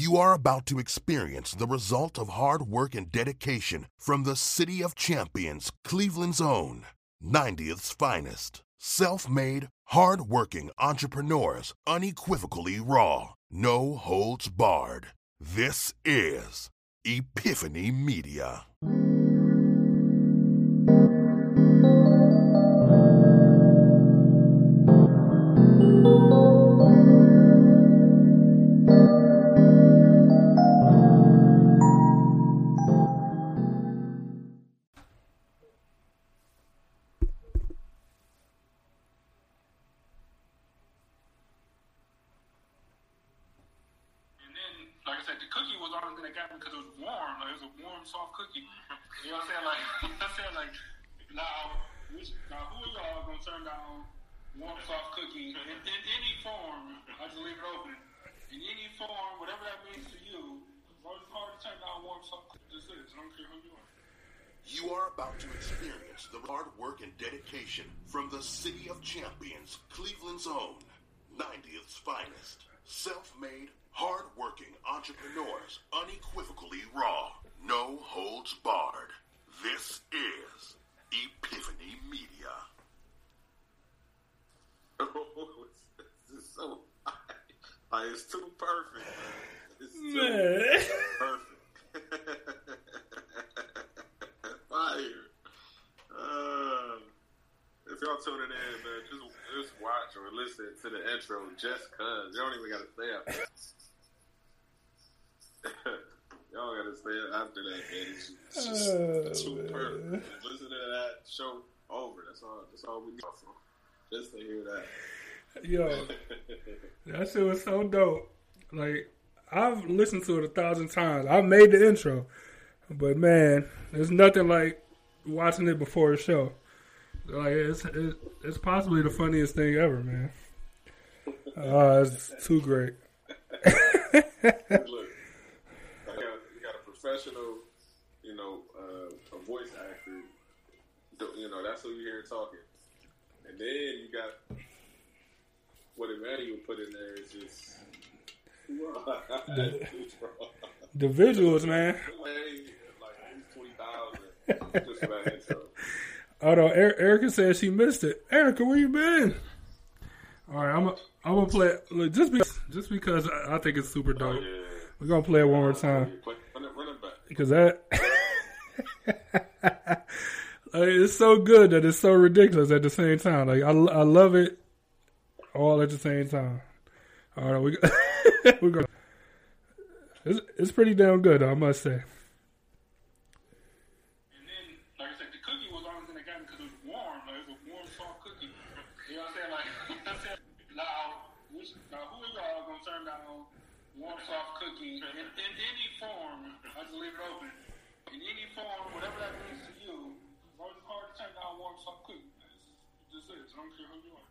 You are about to experience the result of hard work and dedication from the City of Champions, Cleveland's own 90th's finest. Self made, hard working entrepreneurs, unequivocally raw, no holds barred. This is Epiphany Media. Soft cookie. You know what I'm saying? Like, you know I'm saying? Like, now, which, now who of y'all gonna turn down warm, soft cookie in, in any form? I just leave it open. In any form, whatever that means to you. As long as it's hard to turn down warm, soft cookie, this is. I don't care who you are. You are about to experience the hard work and dedication from the City of Champions, Cleveland's own 90th's finest. Self made, hard working entrepreneurs, unequivocally raw, no holds barred. This is Epiphany Media. this is so like it's too perfect. It's too Man. perfect. Fire. Uh, if y'all tuning in, man, just just watch or listen to the intro just cause. You don't even gotta stay up. y'all gotta stay up after that, man. It's just Oh, too man. listen to that show over. That's all. That's all we need. Just to hear that. Yo, that shit was so dope. Like, I've listened to it a thousand times. I made the intro, but man, there's nothing like watching it before a show. Like, it's it's, it's possibly the funniest thing ever, man. Uh, it's too great. Look, you got, you got a professional, you know, uh, a voice actor. You know, that's who you hear talking. And then you got what Emmanuel put in there is just. The visuals, man. like at least twenty thousand just for that intro. Although er- Erica said she missed it. Erica, where you been? All right, I'm a, I'm gonna play. Look, just because just because I, I think it's super Oh, dope. yeah. We're gonna play it one more time. Play- Run it, run it back. Because that like, it's so good that it's so ridiculous at the same time. Like I, I love it all at the same time. All right, we we go. It's it's pretty damn good, I must say. And then, like I said, the cookie was the only thing that got me because it was warm. Like, it was a warm, soft cookie. You know what I'm saying? Like, you know what I'm saying? Now, which, now who of y'all gonna turn down warm, soft cookie in, in any form? I just leave it open. In any form, whatever that means to you. As long as it's hard to turn down warm, soft cookie. It just is. I don't care who you are.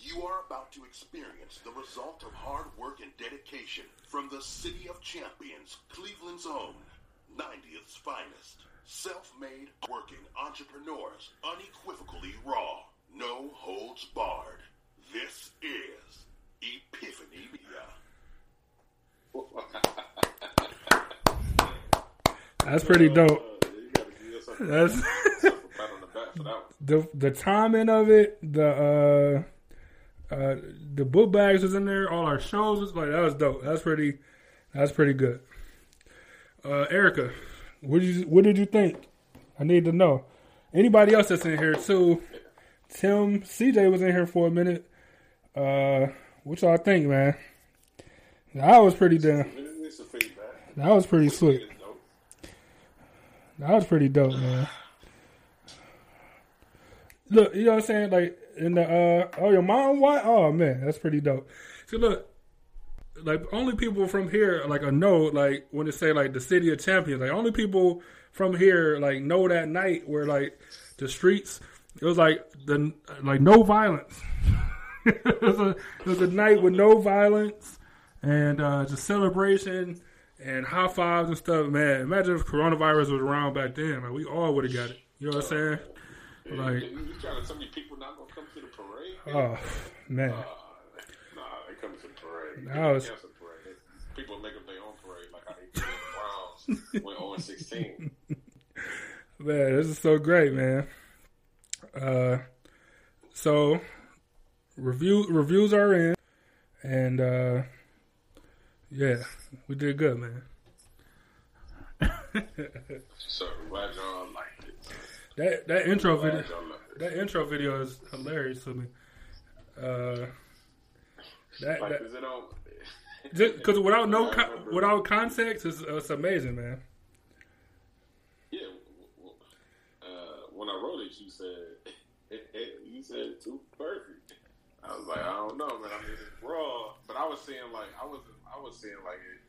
You are about to experience the result of hard work and dedication from the City of Champions, Cleveland's own 90th's finest. Self made, working entrepreneurs, unequivocally raw, no holds barred. This is Epiphany Media. That's pretty dope. Uh, you gotta give yourself That's the back for that one. the timing of it. The uh, uh, the book bags was in there. All our shows was like that was dope. That's pretty. That's pretty good. Uh, Erica, what did you what did you think? I need to know. Anybody else that's in here too? Tim, CJ was in here for a minute. Uh, what y'all think, man? That was pretty damn. It's a feedback. That was pretty slick. That was pretty dope, man. Look, you know what I'm saying? Like in the uh oh your mom what? Oh man, that's pretty dope. See look, like only people from here like I know like when they say like the city of champions, like only people from here like know that night where like the streets it was like the like no violence. it, was a, it was a night with no violence and uh just celebration and high fives and stuff. Man, imagine if coronavirus was around back then. Like we all would have got it. You know what I'm saying? Like, You, you trying to tell me people not gonna come to the parade? oh man, Uh, nah, they come to the parade. Cancel the parade. People make up their on parade like how they did the Browns went 0 16. Man, this is so great, man. Uh, so review reviews are in, and uh, yeah, we did good, man. So glad y'all liked it. That that intro video, Glad y'all liked it. that intro video is hilarious to me. Uh, that, Like, that is it on? because without no con- without context, it's, it's amazing, man. Yeah. Uh, when I wrote it, you said you said it too perfect. I was like, I don't know, man. I mean, it's raw, but I was saying like I was I was saying like it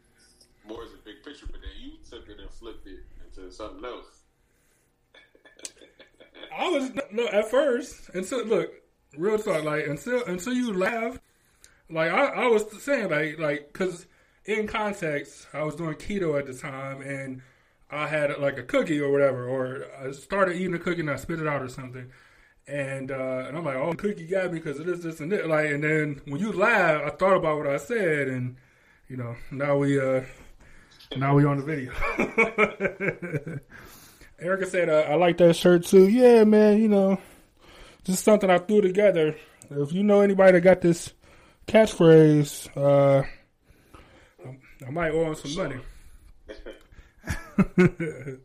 more as a big picture, but then you took it and flipped it into something else. I was look at first until look real talk like until until you laugh like I, I was saying like like because in context I was doing keto at the time and I had like a cookie or whatever or I started eating a cookie and I spit it out or something and uh, and I'm like oh cookie got me because of this this and this like and then when you laugh I thought about what I said and you know now we uh now we on the video. Erica said, uh, I like that shirt too. Yeah, man, you know, just something I threw together. If you know anybody that got this catchphrase, uh, I might owe him some money.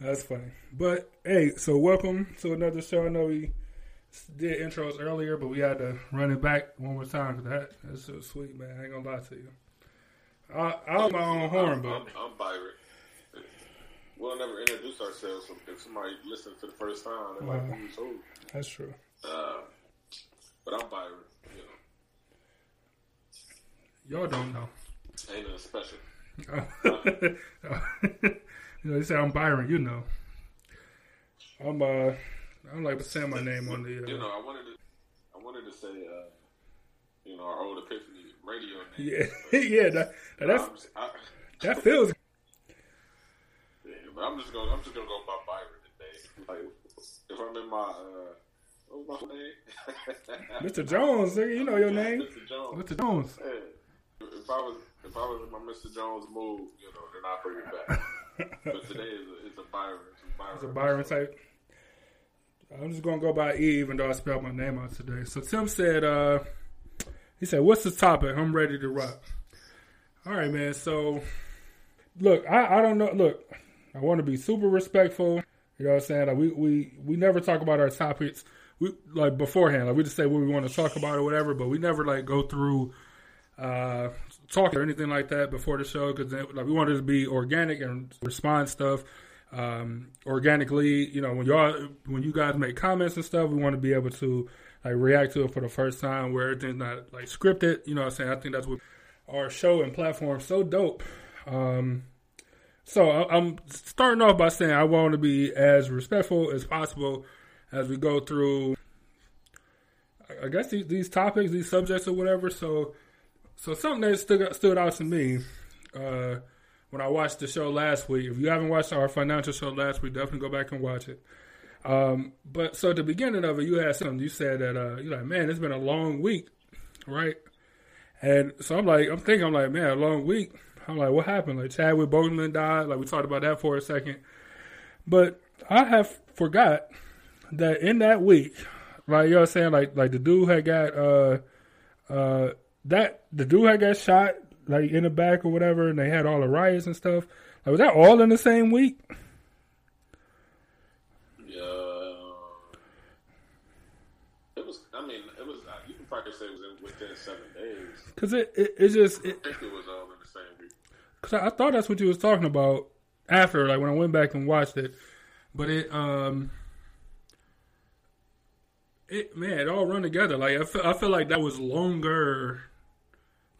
That's funny. But hey, so welcome to another show. I know we did intros earlier, but we had to run it back one more time that, that's so sweet, man. I ain't gonna lie to you. I, I'll my own horn, but I'm, I'm Byron. We'll never introduce ourselves. If somebody listens for the first time, they're like, "Who's who?" that's true. Uh, but I'm Byron. You Y'all don't know. know, ain't nothing special. you know, they say I'm Byron. You know, I'm uh, I don't like to say my name on the. Uh, You know, I wanted to, I wanted to say, uh, you know, our old Epiphany radio name. yeah, yeah, that But that's, I'm just, I, that feels. yeah, but I'm just gonna, I'm just gonna go by Byron today. Like, if I'm in my, uh, what was my name? Mr. Jones, nigga, you know your name, Mr. Jones. Mr. Jones. Yeah. If I was, if I was in my Mr. Jones mood, you know, then I bring it back. but today is a, it's a Byron. It's a Byron. It's a Byron type. I'm just gonna go by E, even though I spelled my name out today. So Tim said, uh, he said, "What's the topic? I'm ready to rock." All right, man. So, look, I, I don't know. Look, I want to be super respectful. You know what I'm saying? Like we we we never talk about our topics. We like beforehand. Like we just say what we want to talk about or whatever. But we never like go through uh talking or anything like that before the show because like we wanted to be organic and respond stuff um, organically. You know, when y'all when you guys make comments and stuff, we want to be able to like react to it for the first time where everything's not like scripted. You know what I'm saying? I think that's what our show and platform so dope. Um, so I'm starting off by saying I want to be as respectful as possible as we go through. I- I guess these, these topics, these subjects, or whatever. So, so something that stood stood out to me uh, when I watched the show last week. If you haven't watched our financial show last week, definitely go back and watch it. Um, but so at the beginning of it, you had something. You said that uh, you're like, man, it's been a long week, right? And so I'm like, I'm thinking, I'm like, man, a long week. I'm like, what happened? Like Chadwick Boseman died. Like we talked about that for a second. But I have forgot that in that week, like you know what I'm saying, like like the dude had got uh uh that the dude had got shot like in the back or whatever, and they had all the riots and stuff. Like was that all in the same week? Yeah. It was. I mean, it was. uh, You can probably say it was in, within seven days. Cause it it, it just it, I think it was all in the same week. Cause I, I thought that's what you was talking about after, like when I went back and watched it. But it, um, it man, it all run together. Like I feel, I feel like that was longer.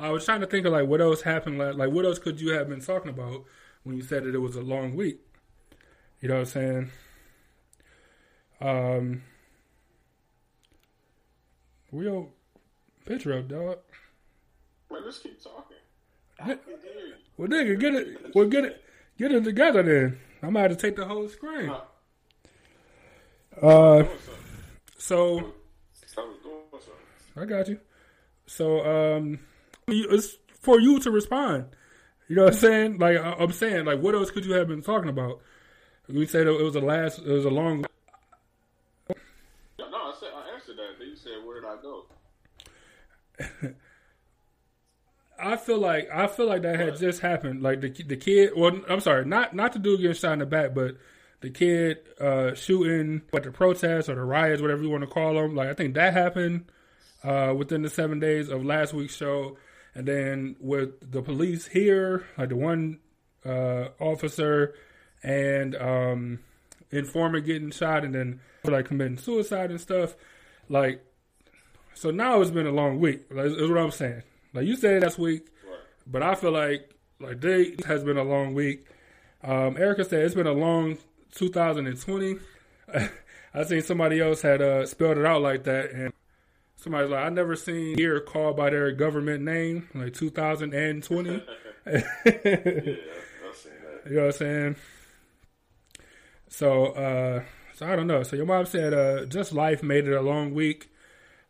I was trying to think of like what else happened. Like, like what else could you have been talking about when you said that it was a long week? You know what I'm saying? Um, real picture up, dog. Let's keep talking. Yeah. I you. Well, nigga, get it. Well, get it. Get it together then. I'm gonna have to take the whole screen. Uh, so I was doing something. I got you. So um, it's for you to respond. You know what I'm saying? Like I'm saying, like what else could you have been talking about? We said it was a last, it was a long. No, no, I said I answered that. Then you said, "Where did I go?" I feel like I feel like that had just happened. Like the the kid. Well, I'm sorry, not not the dude getting shot in the back, but the kid uh, shooting what the protests or the riots, whatever you want to call them. Like I think that happened uh, within the seven days of last week's show, and then with the police here, like the one uh, officer and um, informant getting shot, and then like committing suicide and stuff. Like so now it's been a long week. Like, is what I'm saying. Like you said that's week, Right. but I feel like like they has been a long week. Um, Erica said it's been a long 2020. I seen somebody else had uh, spelled it out like that, and somebody's like, I never seen year called by their government name like 2020. Yeah, I've seen that. You know what I'm saying? So, uh, so I don't know. So your mom said, uh, just life made it a long week.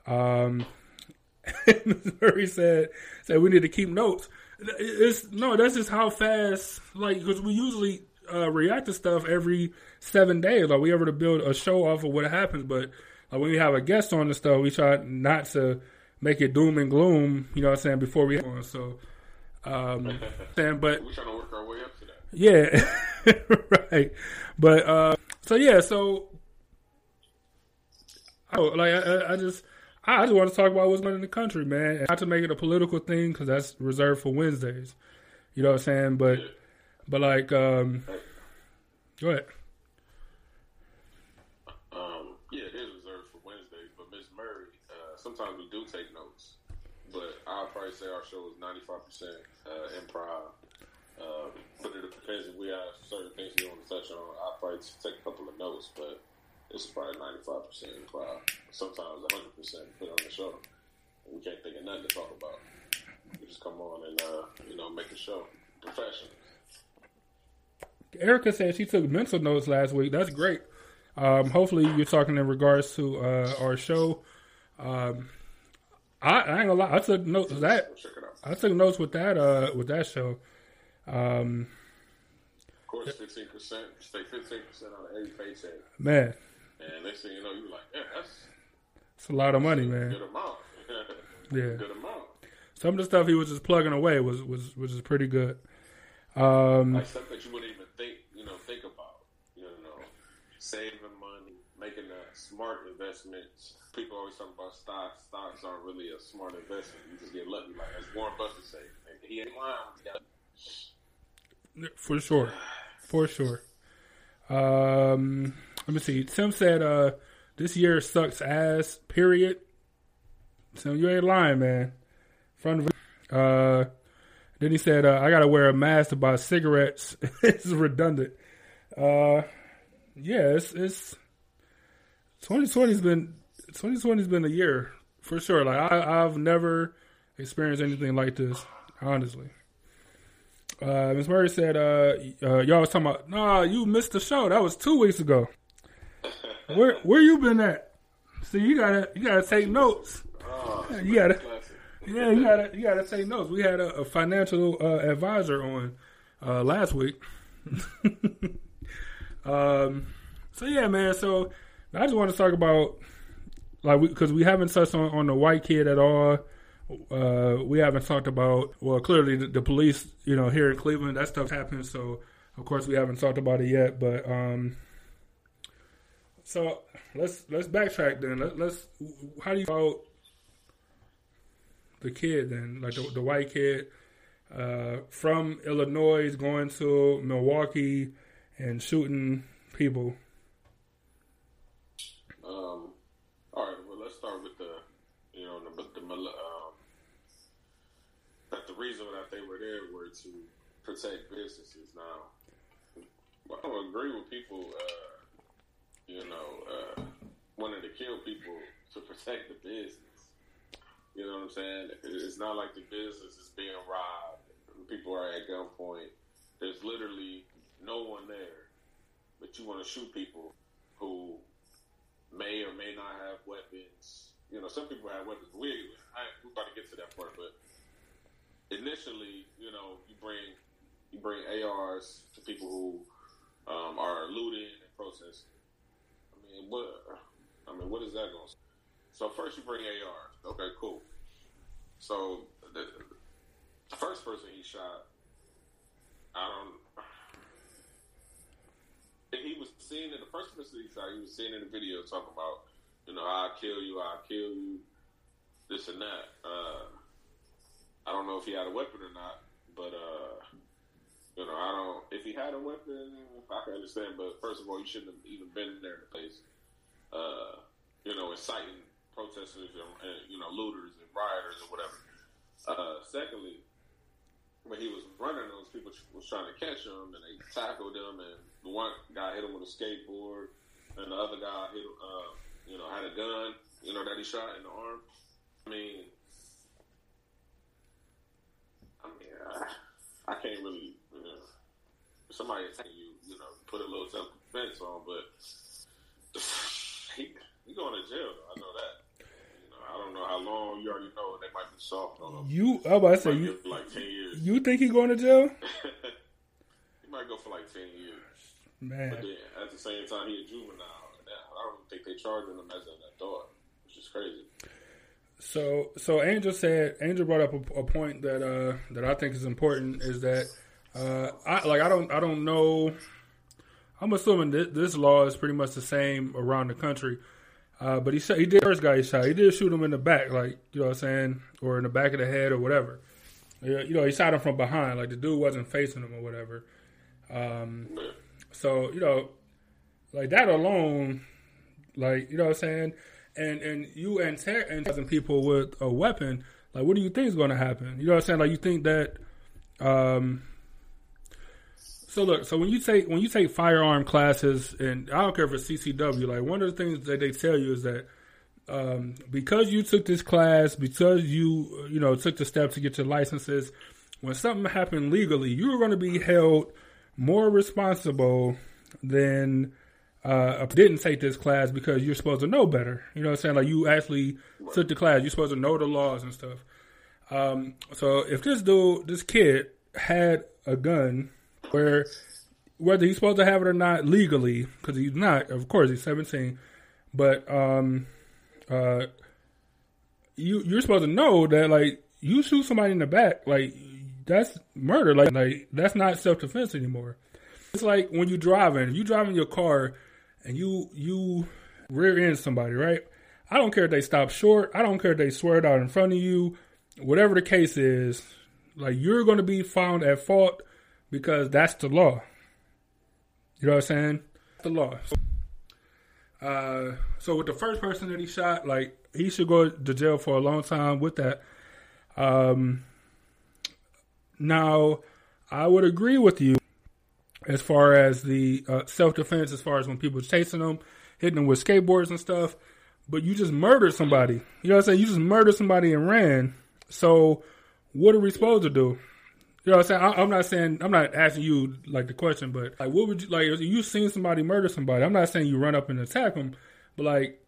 Um, Ms. Murray said, said we need to keep notes. It's no, that's just how fast, like, because we usually uh, react to stuff every seven days. Like we ever to build a show off of what happens, but like when we have a guest on the stuff, we try not to make it doom and gloom. You know what I'm saying? Before we on, so. Um, saying, but We're trying to work our way up to that. yeah, right. But uh, so yeah, so oh, like I- I just I just want to talk about what's going on in the country, man. And not to make it a political thing because that's reserved for Wednesdays. You know what I'm saying? But but like, um, go ahead. Um, yeah, it is reserved for Wednesdays, but Miss Murray, uh, sometimes we do take notes. But I'll probably say our show is 95% uh, improv. Um, but it depends if we have certain things we want to touch on. I'll probably take a couple of notes, but it's probably 95% improv. Sometimes 100% put on the show. We can't think of nothing to talk about. We just come on and, uh, you know, make a show. Professional. Erica said she took mental notes last week. That's great. Um, hopefully, you're talking in regards to uh, our show. Um, I, I ain't gonna lie, I took notes that. Check it out. I took notes with that uh, with that show. Um, Of course, 15%, stay 15% on every paycheck. man, And next thing you know, you're like, yeah, that's it's a lot of money, man. good amount. Yeah. Good amount. Some of the stuff he was just plugging away was was was just pretty good. Um, Like stuff that you wouldn't even think, you know, think about. You know, saving money, making smart investments. People always talk about stocks. Stocks aren't really a smart investment. You just get lucky. Like as Warren Buffett say, he ain't lying. For sure, for sure. Um, let me see. Tim said, uh, "This year sucks ass." Period. Tim, you ain't lying, man. Front of uh, then he said, uh, "I gotta wear a mask to buy cigarettes." it's redundant. Uh, yeah, it's it's 2020's been 2020's been a year for sure. Like I, I've never experienced anything like this, honestly. Uh, Ms. Murray said, uh, uh, y'all was talking about, nah, you missed the show. That was two weeks ago. Where where you been at? See, you gotta you gotta take notes. Oh, You gotta yeah, you gotta you gotta take notes. We had a, a financial uh, advisor on uh, last week. um, so yeah, man. So I just want to talk about like because we, haven't touched on, on the white kid at all. Uh, we haven't talked about well, clearly the, the police, you know, here in Cleveland, that stuff happened. So of course we haven't talked about it yet. But um, so let's let's backtrack then. Let, let's how do you about the kid then, like the, the white kid uh, from Illinois going to Milwaukee and shooting people. Um, all right. Well, let's start with the, you know, the, the um, that the reason that they were there were to protect businesses. Now, I don't agree with people, uh, you know, uh, wanting to kill people to protect the business. You know what I'm saying? It's not like the business is being robbed. People are at gunpoint. There's literally no one there, but you want to shoot people who may or may not have weapons. You know, some people have weapons. We I, we're about to get to that part, but initially, you know, you bring you bring ARs to people who um, are looting and protesting. What? I mean, what is that going? to So first you bring AR. Okay, cool. So the, the first person he shot, I don't. He was seen in the first person he shot. He was seen in the video talking about, you know, I'll kill you, I'll kill you, this and that. Uh, I don't know if he had a weapon or not, but uh, you know, I don't. If he had a weapon, I can understand. But first of all, you shouldn't have even been there in the place. Uh, you know, inciting protesters and, and you know looters and rioters or whatever. Uh, secondly, when he was running, those people was trying to catch him, and they tackled him, and the one guy hit him with a skateboard, and the other guy hit, uh, you know, had a gun, you know, that he shot in the arm. I mean, I mean, I, I can't really, somebody you, you know, put a little self defense on, but he he going to jail. Though. I know that. You know, I don't know how long. You already know they might be soft on him. You, I was about to say, you, like ten years. you think he going to jail? he might go for like ten years. Man, But then at the same time, he a juvenile. And I don't think they charging him as an adult, which is crazy. So, so Angel said, Angel brought up a, a point that uh, that I think is important is that uh, I like I don't I don't know. I'm assuming this, this law is pretty much the same around the country. Uh, but he said he did first guy he shot. He did shoot him in the back, like you know what I'm saying, or in the back of the head or whatever. You know, he shot him from behind, like the dude wasn't facing him or whatever. Um, so you know, like that alone, like you know what I'm saying, and and you inter- antagonizing people with a weapon, like what do you think is going to happen? You know what I'm saying? Like you think that. Um, so look, so when you take when you take firearm classes, and I don't care if it's CCW, like one of the things that they tell you is that um, because you took this class, because you you know took the steps to get your licenses, when something happened legally, you're going to be held more responsible than uh, didn't take this class because you're supposed to know better. You know what I'm saying? Like you actually took the class, you're supposed to know the laws and stuff. Um, so if this dude, this kid, had a gun, where whether he's supposed to have it or not legally, because he's not, of course, he's 17, but um, uh, you you're supposed to know that like you shoot somebody in the back, like that's murder. Like like that's not self defense anymore. It's like when you're driving, you driving your car and you you rear end somebody, right? I don't care if they stop short. I don't care if they swear it out in front of you. Whatever the case is, like you're going to be found at fault because that's the law. You know what I'm saying? The law. Uh, so with the first person that he shot, like he should go to jail for a long time with that. Um, now, I would agree with you as far as the uh, self defense, as far as when people chasing them, hitting them with skateboards and stuff. But you just murdered somebody. You know what I'm saying? You just murdered somebody and ran. So, what are we supposed to do? You know what I'm saying? I, I'm not saying I'm not asking you like the question, but like, what would you like? If you seen somebody murder somebody, I'm not saying you run up and attack them, but like,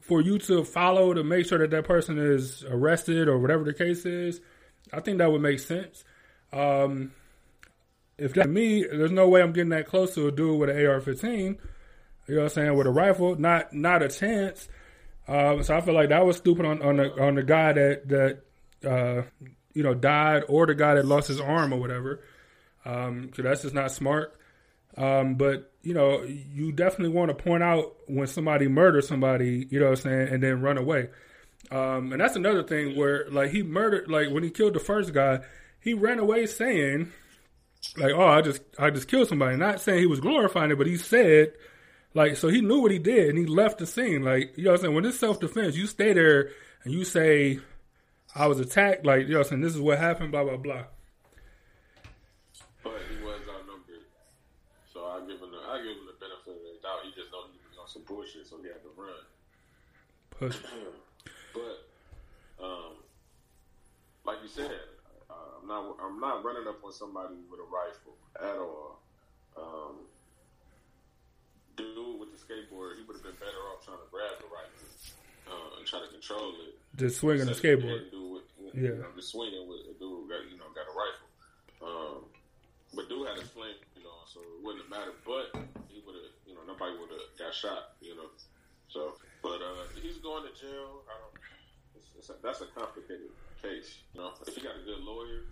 for you to follow to make sure that that person is arrested or whatever the case is, I think that would make sense. Um, if that's me, there's no way I'm getting that close to a dude with an AR-15. You know what I'm saying? With a rifle, not not a chance. Um, so I feel like that was stupid on on the on the guy that that uh, you know died or the guy that lost his arm or whatever. Um, so that's just not smart. Um, but you know, you definitely want to point out when somebody murders somebody, you know what I'm saying, and then run away. Um, and that's another thing where like he murdered like when he killed the first guy, he ran away saying like, "Oh, I just I just killed somebody." Not saying he was glorifying it, but he said like so he knew what he did and he left the scene. Like, you know what I'm saying? When it's self defense, you stay there and you say I was attacked, like, you know what I'm saying, this is what happened, blah blah blah. But he was outnumbered, so I give him the I give him the benefit of the doubt. He just know he was on some bullshit, so he had to run. Push. But um, like you said, uh, I'm not I'm not running up on somebody with a rifle at all. Um, dude with the skateboard, he would have been better off trying to grab the rifle uh, and try to control it. Just swinging the skateboard. with, Yeah. you know, just swinging with a dude who got you know got a rifle. Um, but dude had a flame, you know, so it wouldn't have mattered. But he would have, you know, nobody would have got shot, you know. So, but uh, he's going to jail. I don't. It's, it's a, that's a complicated case, you know. If you got a good lawyer,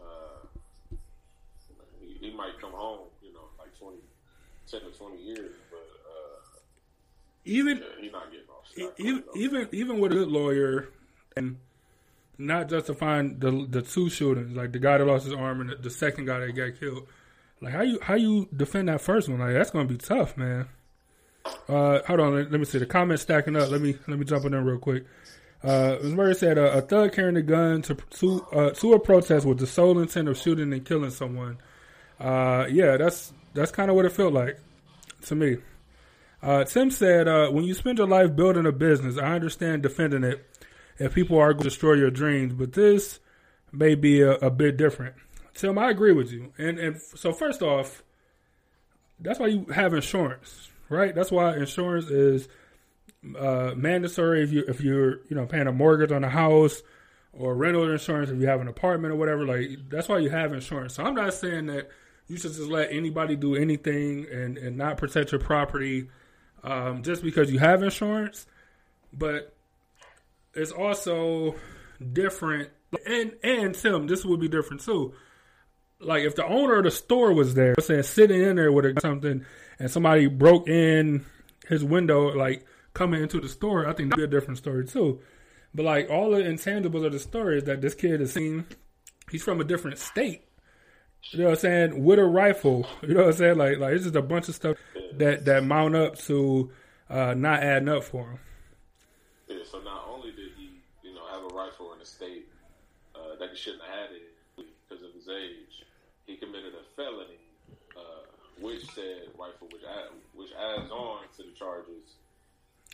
uh, he, he might come home, you know, like 20, 10 or twenty years, but Even yeah, he's not getting off. Scot even even even with a good lawyer and not justifying the the two shootings, like the guy that lost his arm and the, the second guy that got killed. Like how you how you defend that first one? Like that's gonna be tough, man. Uh, hold on, let, let me see the comments stacking up. Let me let me jump in there real quick. Uh, Ms. Murray said uh, a thug carrying a gun to to uh, to a protest with the sole intent of shooting and killing someone. Uh, yeah, that's that's kind of what it felt like to me. Uh, Tim said, uh, when you spend your life building a business, I understand defending it if people are going to destroy your dreams, but this may be a, a bit different. Tim, I agree with you. And, and so, first off, that's why you have insurance, right? That's why insurance is uh, mandatory if you if you're you know paying a mortgage on a house or rental insurance if you have an apartment or whatever. Like that's why you have insurance. So I'm not saying that you should just let anybody do anything and and not protect your property um, just because you have insurance. But it's also different. And and Tim, this would be different too. Like if the owner of the store was there, saying sitting in there with something, and somebody broke in his window, like coming into the store, I think that'd be a different story too. But like all the intangibles of the story is that this kid is seen. He's from a different state. You know what I'm saying? With a rifle. You know what I'm saying? Like like it's just a bunch of stuff that that mount up to uh, not adding up for him. Yeah, so not only did he, you know, have a rifle in a state uh, that he shouldn't have had it because of his age, he committed a felony, uh, which said rifle, which add, which adds on to the charges.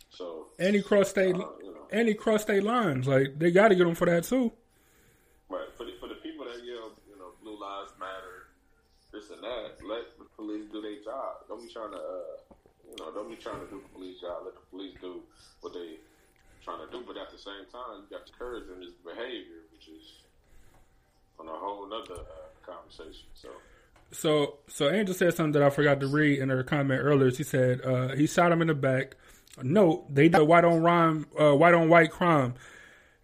So, And he crossed state uh, you know, and he crossed state lines. Like they got to get him for that too. right for the for the people that yell, you know, blue lives matter, this and that. Let the police do their job. Don't be trying to, uh, you know, don't be trying to do the police job. Let the police do what they trying to do. But at the same time, you got to encourage them this behavior, which is on a whole other uh, conversation. So. So so Angel said something that I forgot to read in her comment earlier. She said uh, he shot him in the back. No, they did white on rhyme, uh, white on white crime.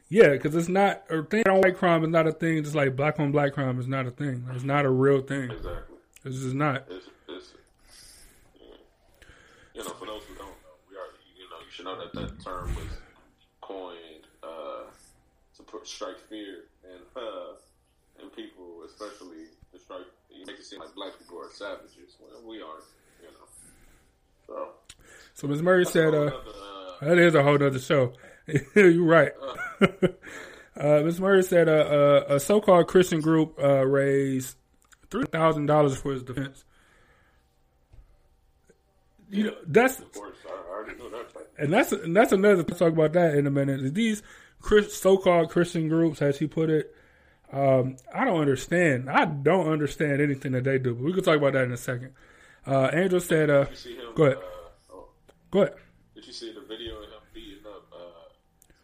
Yeah, because it's not a thing. White on white crime is not a thing. Just like black on black crime is not a thing. It's not a real thing. Exactly. It's is not. It's, it's. You know, for those who don't know, we are, you know, you should know that that term was coined uh, to put, strike fear and uh, in people, especially to strike. You make it seem like black people are savages. Well, we aren't. You know. So. So Ms. Murray said, uh, uh, That is a whole other show. You're right. uh, Ms. Murray said uh, uh, a so-called Christian group uh, raised three thousand dollars for his defense. You know that's course, I, I already know that. And that's and that's another. We'll talk about that in a minute. These so-called Christian groups, as he put it, um, I don't understand. I don't understand anything that they do. But we can talk about that in a second. Uh, Angel said, uh, him. "Go ahead, Uh, oh, go ahead." did you see the video of him beating up, uh,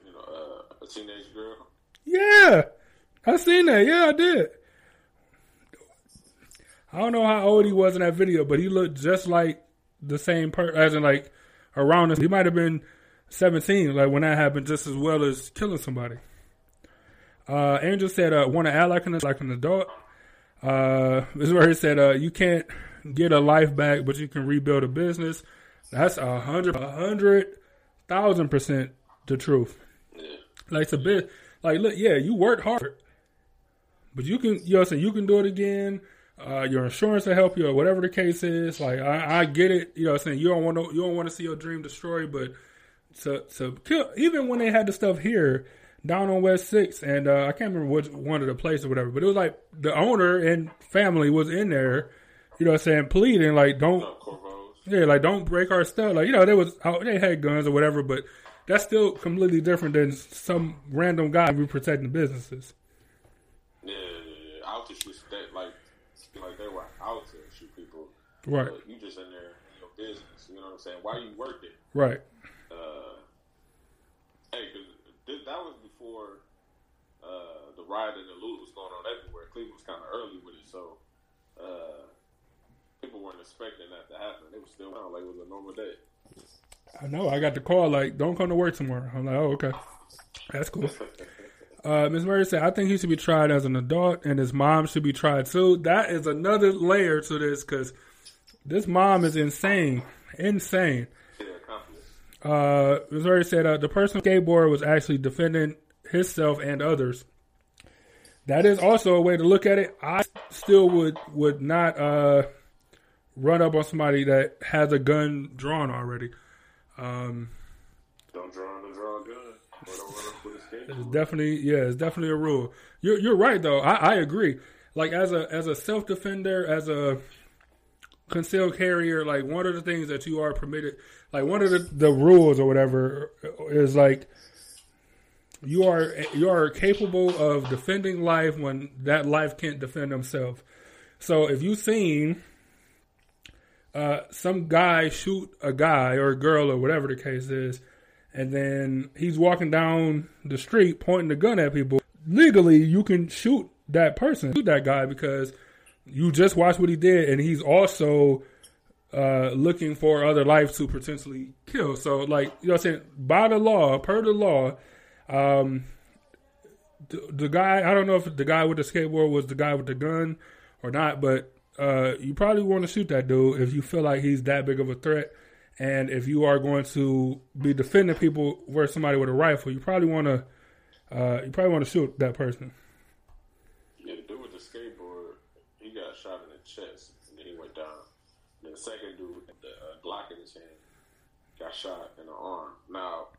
you know, uh, a teenage girl? Yeah, I seen that. Yeah, I did. I don't know how old he was in that video, but he looked just like the same person, as in like around us. He might have been seventeen, like when that happened, just as well as killing somebody. Uh, Angel said, uh, "Want to act like an like an adult." Uh, this is where he said, uh, "You can't get a life back, but you can rebuild a business." That's a hundred, a hundred thousand percent the truth. Yeah. Like it's a bit like look, yeah, you worked hard. But you can you know what I'm saying, you can do it again. Uh, your insurance will help you or whatever the case is. Like I, I get it, you know what I'm saying, you don't want to you don't want to see your dream destroyed, but to to kill even when they had the stuff here down on West Six and uh, I can't remember which one of the places or whatever, but it was like the owner and family was in there, you know what I'm saying, pleading like don't yeah, like don't break our stuff. Like you know, they was out, they had guns or whatever, but that's still completely different than some random guy who protecting businesses. Yeah, yeah, yeah. out to shoot that like like they were out to shoot people. Right, you just in there in your business. You know what I'm saying? Why you working? right, Uh, hey, cause th- that was before uh, the riot and the loot was going on everywhere. Cleveland was kind of early with it, so uh, people weren't expecting that to happen. They were still around like it was a normal day. I know. I got the call like, "Don't come to work tomorrow." I'm like, "Oh, okay, that's cool." Uh, Ms. Murray said, "I think he should be tried as an adult, and his mom should be tried too." That is another layer to this because this mom is insane, insane. Uh. Murray said uh, the person on skateboard was actually defending himself and others. That is also a way to look at it. I still would would not uh, run up on somebody that has a gun drawn already. Um, Don't draw on the draw gun. Or don't run up with a It's definitely yeah, it's definitely a rule. You're you're right though. I, I agree. Like as a as a self defender, as a concealed carrier, like one of the things that you are permitted, like one of the, the rules or whatever is like you are you are capable of defending life when that life can't defend themselves. So if you've seen uh, some guy shoot a guy or a girl or whatever the case is, and then he's walking down the street pointing the gun at people. Legally, you can shoot that person, shoot that guy because you just watched what he did, and he's also uh, looking for other life to potentially kill. So, like you know, what I'm saying by the law, per the law, um, the, the guy I don't know if the guy with the skateboard was the guy with the gun or not, but uh, you probably want to shoot that dude if you feel like he's that big of a threat. And if you are going to be defending people versus somebody with a rifle, you probably want to uh, you probably want to shoot that person. Yeah, the dude with the skateboard, he got shot in the chest, and then he went down. And the second dude the uh, Glock in his hand got shot in the arm. Now,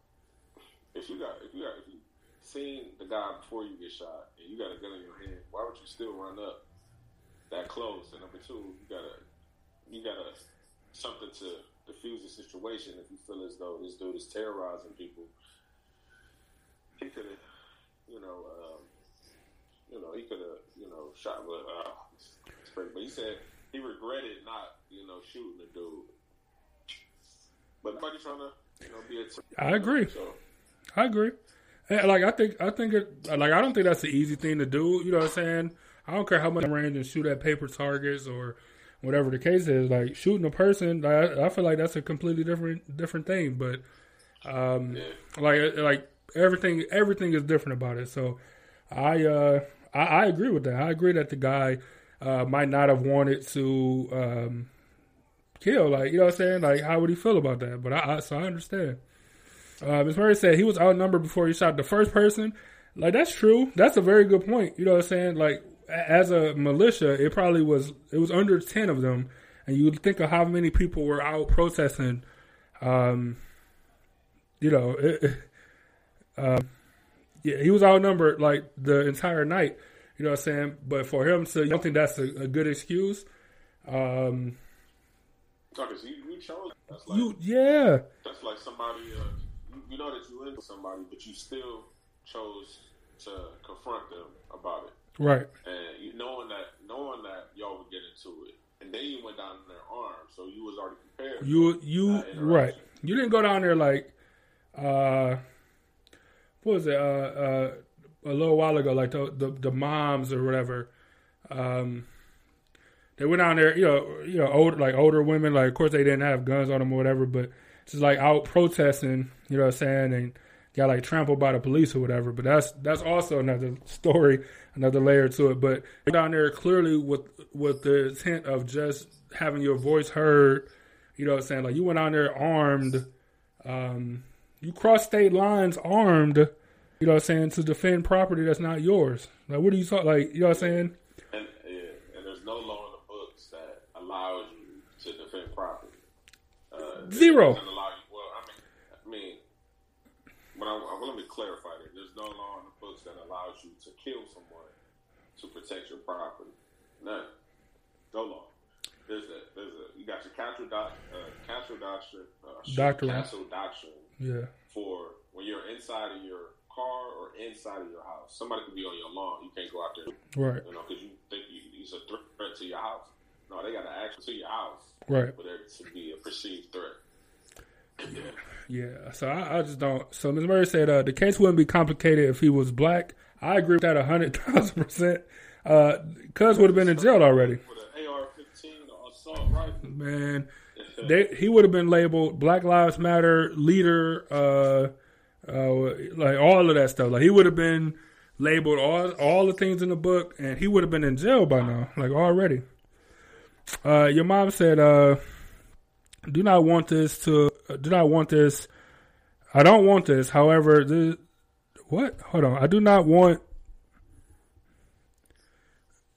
if you got, if you got, if you seen the guy before you get shot, and you got a gun in your hand, why would you still run up that close? And number two, you gotta, you gotta something to defuse the situation. If you feel as though this dude is terrorizing people, he could have, you know. Um, you know, he could have, you know, shot with. Uh, crazy. But he said he regretted not, you know, shooting the dude. But nobody trying to, you know, be a. T- I agree. So I agree. And, like I think I think it like I don't think that's the easy thing to do. You know what I'm saying? I don't care how much range and shoot at paper targets or whatever the case is. Like shooting a person, like, I, I feel like that's a completely different different thing. But um, yeah, like like everything everything is different about it. So I uh I, I agree with that. I agree that the guy uh, might not have wanted to um, kill. Like you know what I'm saying? Like how would he feel about that? But I, I so I understand. Uh, Ms. Murray said he was outnumbered before he shot the first person. Like that's true. That's a very good point. You know what I'm saying? Like as a militia, it probably was it was under ten of them, and you think of how many people were out protesting. Um, you know, it, um, yeah, he was outnumbered like the entire night. You know what I'm saying? But for him to, I don't think that's a, a good excuse. Um, because you, you chose. That's like you, yeah, that's like somebody. Uh, you, you know that you into somebody, but you still chose to confront them about it, right, and you knowing that knowing that y'all would get into it, and then you went down in their arms, so you was already prepared. you, you, right. You didn't go down there like, uh, what was it? Uh, uh, a little while ago, like the the, the moms or whatever. Um, they went down there, you know, you know, older like older women. Like, of course, they didn't have guns on them or whatever, but just like out protesting. You know what I'm saying? And got like trampled by the police or whatever. But that's that's also another story, another layer to it. But down there clearly with with the intent of just having your voice heard. You know what I'm saying? Like you went down there armed. Um, you crossed state lines armed. You know what I'm saying to defend property that's not yours. Like what are you talking? Like you know what I'm saying? And yeah, and there's no law in the books that allows you to defend property. Uh, Zero. you- well, I mean, I mean, but I, I, let me clarify that. There's no law in the books that allows you to kill someone to protect your property. None. No law. There's a there's a you got your castle doc uh, castle doctrine uh, Doctrine. doctrine Yeah. for when you're inside of your car or inside of your house. Somebody could be on your lawn. You can't go out there Right. you know, because you think you, he's a threat to your house. No, they got to act to your house Right. for there to be a perceived threat. Yeah. yeah. So I, I just don't. So Ms. Murray said uh, the case wouldn't be complicated if he was black. I agree with that a hundred thousand percent. Uh, Cuz would have been in jail already. With an AR-15 assault rifle, man, they, he would have been labeled Black Lives Matter leader, uh, uh, like all of that stuff. Like he would have been labeled all all the things in the book, and he would have been in jail by now, like already. Uh, your mom said, uh, "Do not want this to. Uh, do not want this. I don't want this. However, this, what? Hold on. I do not want."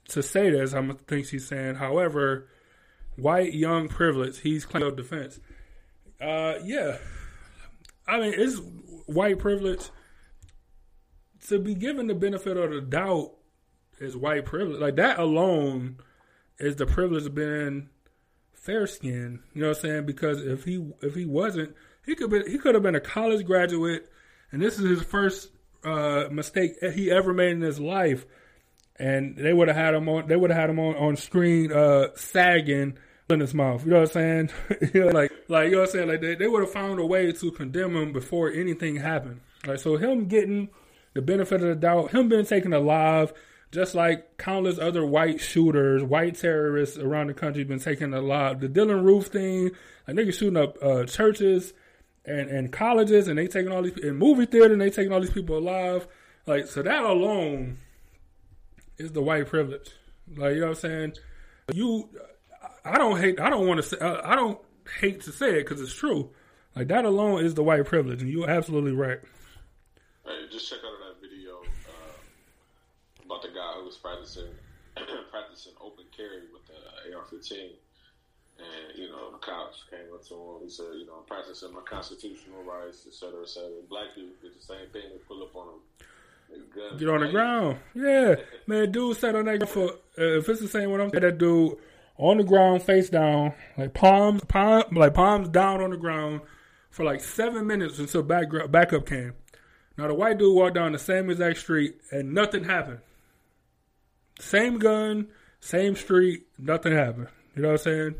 To say this, I think she's saying. However, white young privilege. He's claiming defense. Uh, yeah, I mean it's white privilege to be given the benefit of the doubt is white privilege. Like that alone is the privilege of being fair skinned. You know what I'm saying? Because if he if he wasn't, he could be he could have been a college graduate, and this is his first uh, mistake he ever made in his life. And they would have had him on. They would have had him on on screen, uh, sagging in his mouth. You know what I'm saying? like, like you know what I'm saying? Like they, they would have found a way to condemn him before anything happened. Like so, him getting the benefit of the doubt, him being taken alive, just like countless other white shooters, white terrorists around the country been taken alive. The Dylann Roof thing, like niggas shooting up uh, churches and, and colleges, and they taking all these in movie theater, and they taking all these people alive. Like so, that alone is the white privilege. Like you know what I'm saying? You, I don't hate. I don't want to say. I don't hate to say it because it's true. Like that alone is the white privilege, and you're absolutely right. Hey, just check out that video uh, about the guy who was practicing practicing open carry with the AR-15, and you know the cops came up to him. He said, "You know, I'm practicing my constitutional rights, et cetera, et cetera." Black people did the same thing. They pull up on him. Get on the ground, yeah, man. Dude sat on that for uh, if it's the same one I'm saying. That dude on the ground, face down, like palms, palm, like palms down on the ground for like seven minutes until back backup came. Now the white dude walked down the same exact street and nothing happened. Same gun, same street, nothing happened. You know what I'm saying?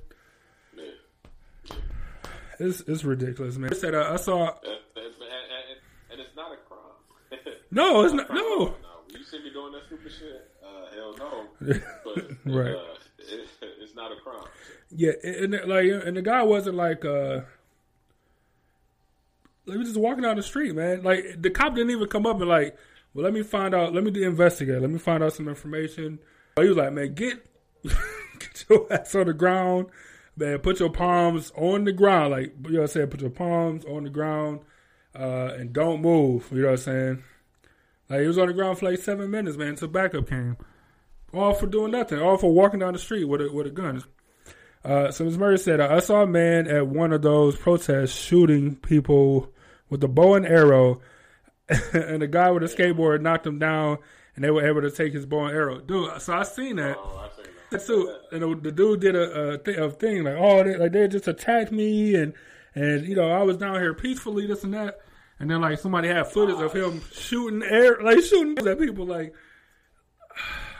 It's it's ridiculous, man. I said uh, I saw, and it's not a crime. no, it's not. No. no. You see me doing that stupid shit? Uh, hell no. But right. Uh, it, it's not a crime. Yeah, and like, and the guy wasn't like, uh, let me just walking down the street, man. Like the cop didn't even come up and like, well, let me find out. Let me investigate. Let me find out some information. He was like, man, get get your ass on the ground, man. Put your palms on the ground, like you know what I'm saying. Put your palms on the ground, uh, and don't move. You know what I'm saying. Like he was on the ground for like seven minutes, man, until backup came. All for doing nothing. All for walking down the street with a with a gun. Uh, so Ms. Murray said, I saw a man at one of those protests shooting people with a bow and arrow, and the guy with a skateboard knocked him down, and they were able to take his bow and arrow. Dude, so I seen that. Oh, I seen that. So, and the dude did a, a, th- a thing like, oh, they, like they just attacked me, and and you know I was down here peacefully, this and that, and then like somebody had footage of him shooting air, like shooting at people, like.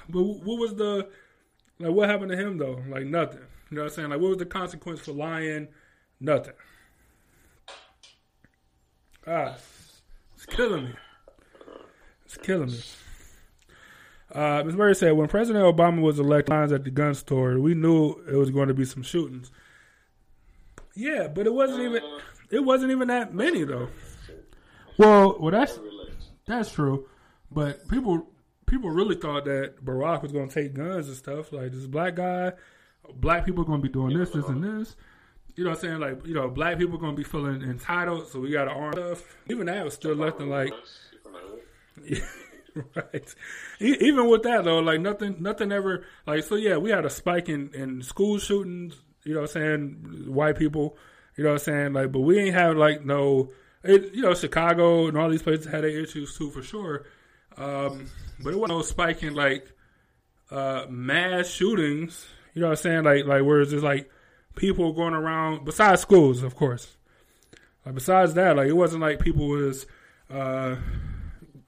But what was the like? What happened to him though? Like nothing. You know what I'm saying? Like what was the consequence for lying? Nothing. Ah, it's killing me. It's killing me. Uh, Ms. Murray said, when President Obama was elected, lines at the gun store, we knew it was going to be some shootings. Yeah, but it wasn't even. It wasn't even that many though. Well, well, that's that's true, but people people really thought that Barack was going to take guns and stuff. Like this black guy, black people are going to be doing this, this, and this. You know what I'm saying? Like, you know, black people are going to be feeling entitled, so we got to arm stuff. Even that was still left in like. right. Even with that though, like nothing, nothing ever like. So yeah, we had a spike in in school shootings. You know what I'm saying? White people. You know what I'm saying? Like, but we ain't have like no. It, you know, Chicago and all these places had their issues too, for sure. Um, but it wasn't no spike in like uh, mass shootings. You know what I'm saying? Like, like where it's just like people going around besides schools, of course. Like, besides that, like it wasn't like people was, uh,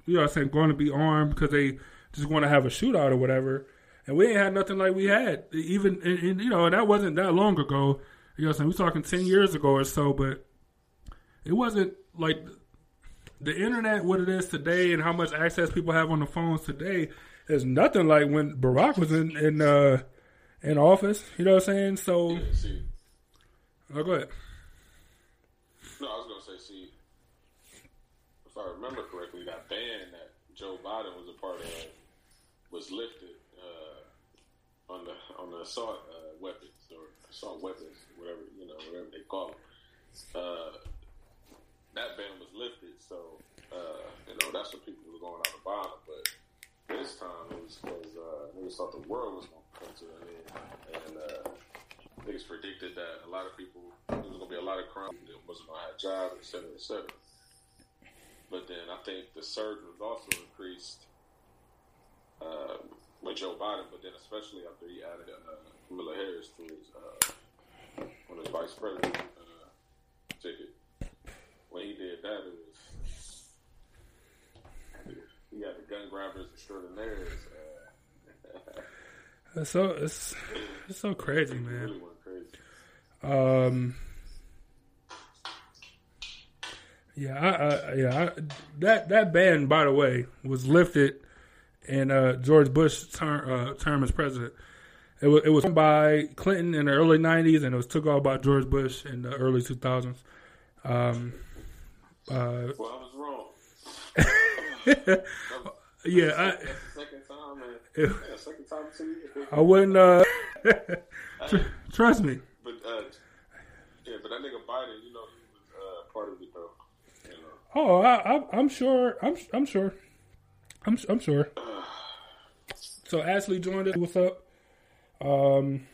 you know, I'm saying going to be armed because they just want to have a shootout or whatever. And we ain't had nothing like we had even, and, and, you know, and that wasn't that long ago. You know, what I'm saying we're talking ten years ago or so, but it wasn't like the internet, what it is today, and how much access people have on the phones today is nothing like when Barack was in in uh, in office. You know what I'm saying? So, Yeah, see, Oh, go ahead. No, I was gonna say, see, if I remember correctly, that ban that Joe Biden was a part of was lifted uh, on the on the assault uh, weapons or assault weapons, whatever you know, whatever they call them. That ban was lifted, so uh, you know that's what people were going out to buy. But this time it was because uh, niggas thought the world was going to come to an end, and uh, niggas predicted that a lot of people there was going to be a lot of crime, that wasn't going to have jobs, et cetera, et cetera. But then I think the surge was also increased uh, with Joe Biden, but then especially after he added uh, Kamala Harris to his uh, on his vice president uh, ticket. When he did that, it was he got the gun grabbers extraordinaires. Uh, It's so it's it's so crazy, man. really crazy. Um. Yeah, I, I, yeah, I, that that ban, by the way, was lifted in uh, George Bush's term, uh, term as president. It was it was by Clinton in the early '90s, and it was took off by George Bush in the early 2000s. Um, uh, Well, I was wrong. yeah, I, That's the second time, man. Yeah, second time too. I wouldn't uh, trust me. But uh, yeah, but that nigga Biden, you know, he was uh, part of it though. You know. Oh, I, I, I'm sure. I'm I'm sure. I'm I'm sure. So Ashley joined us. What's up? Um,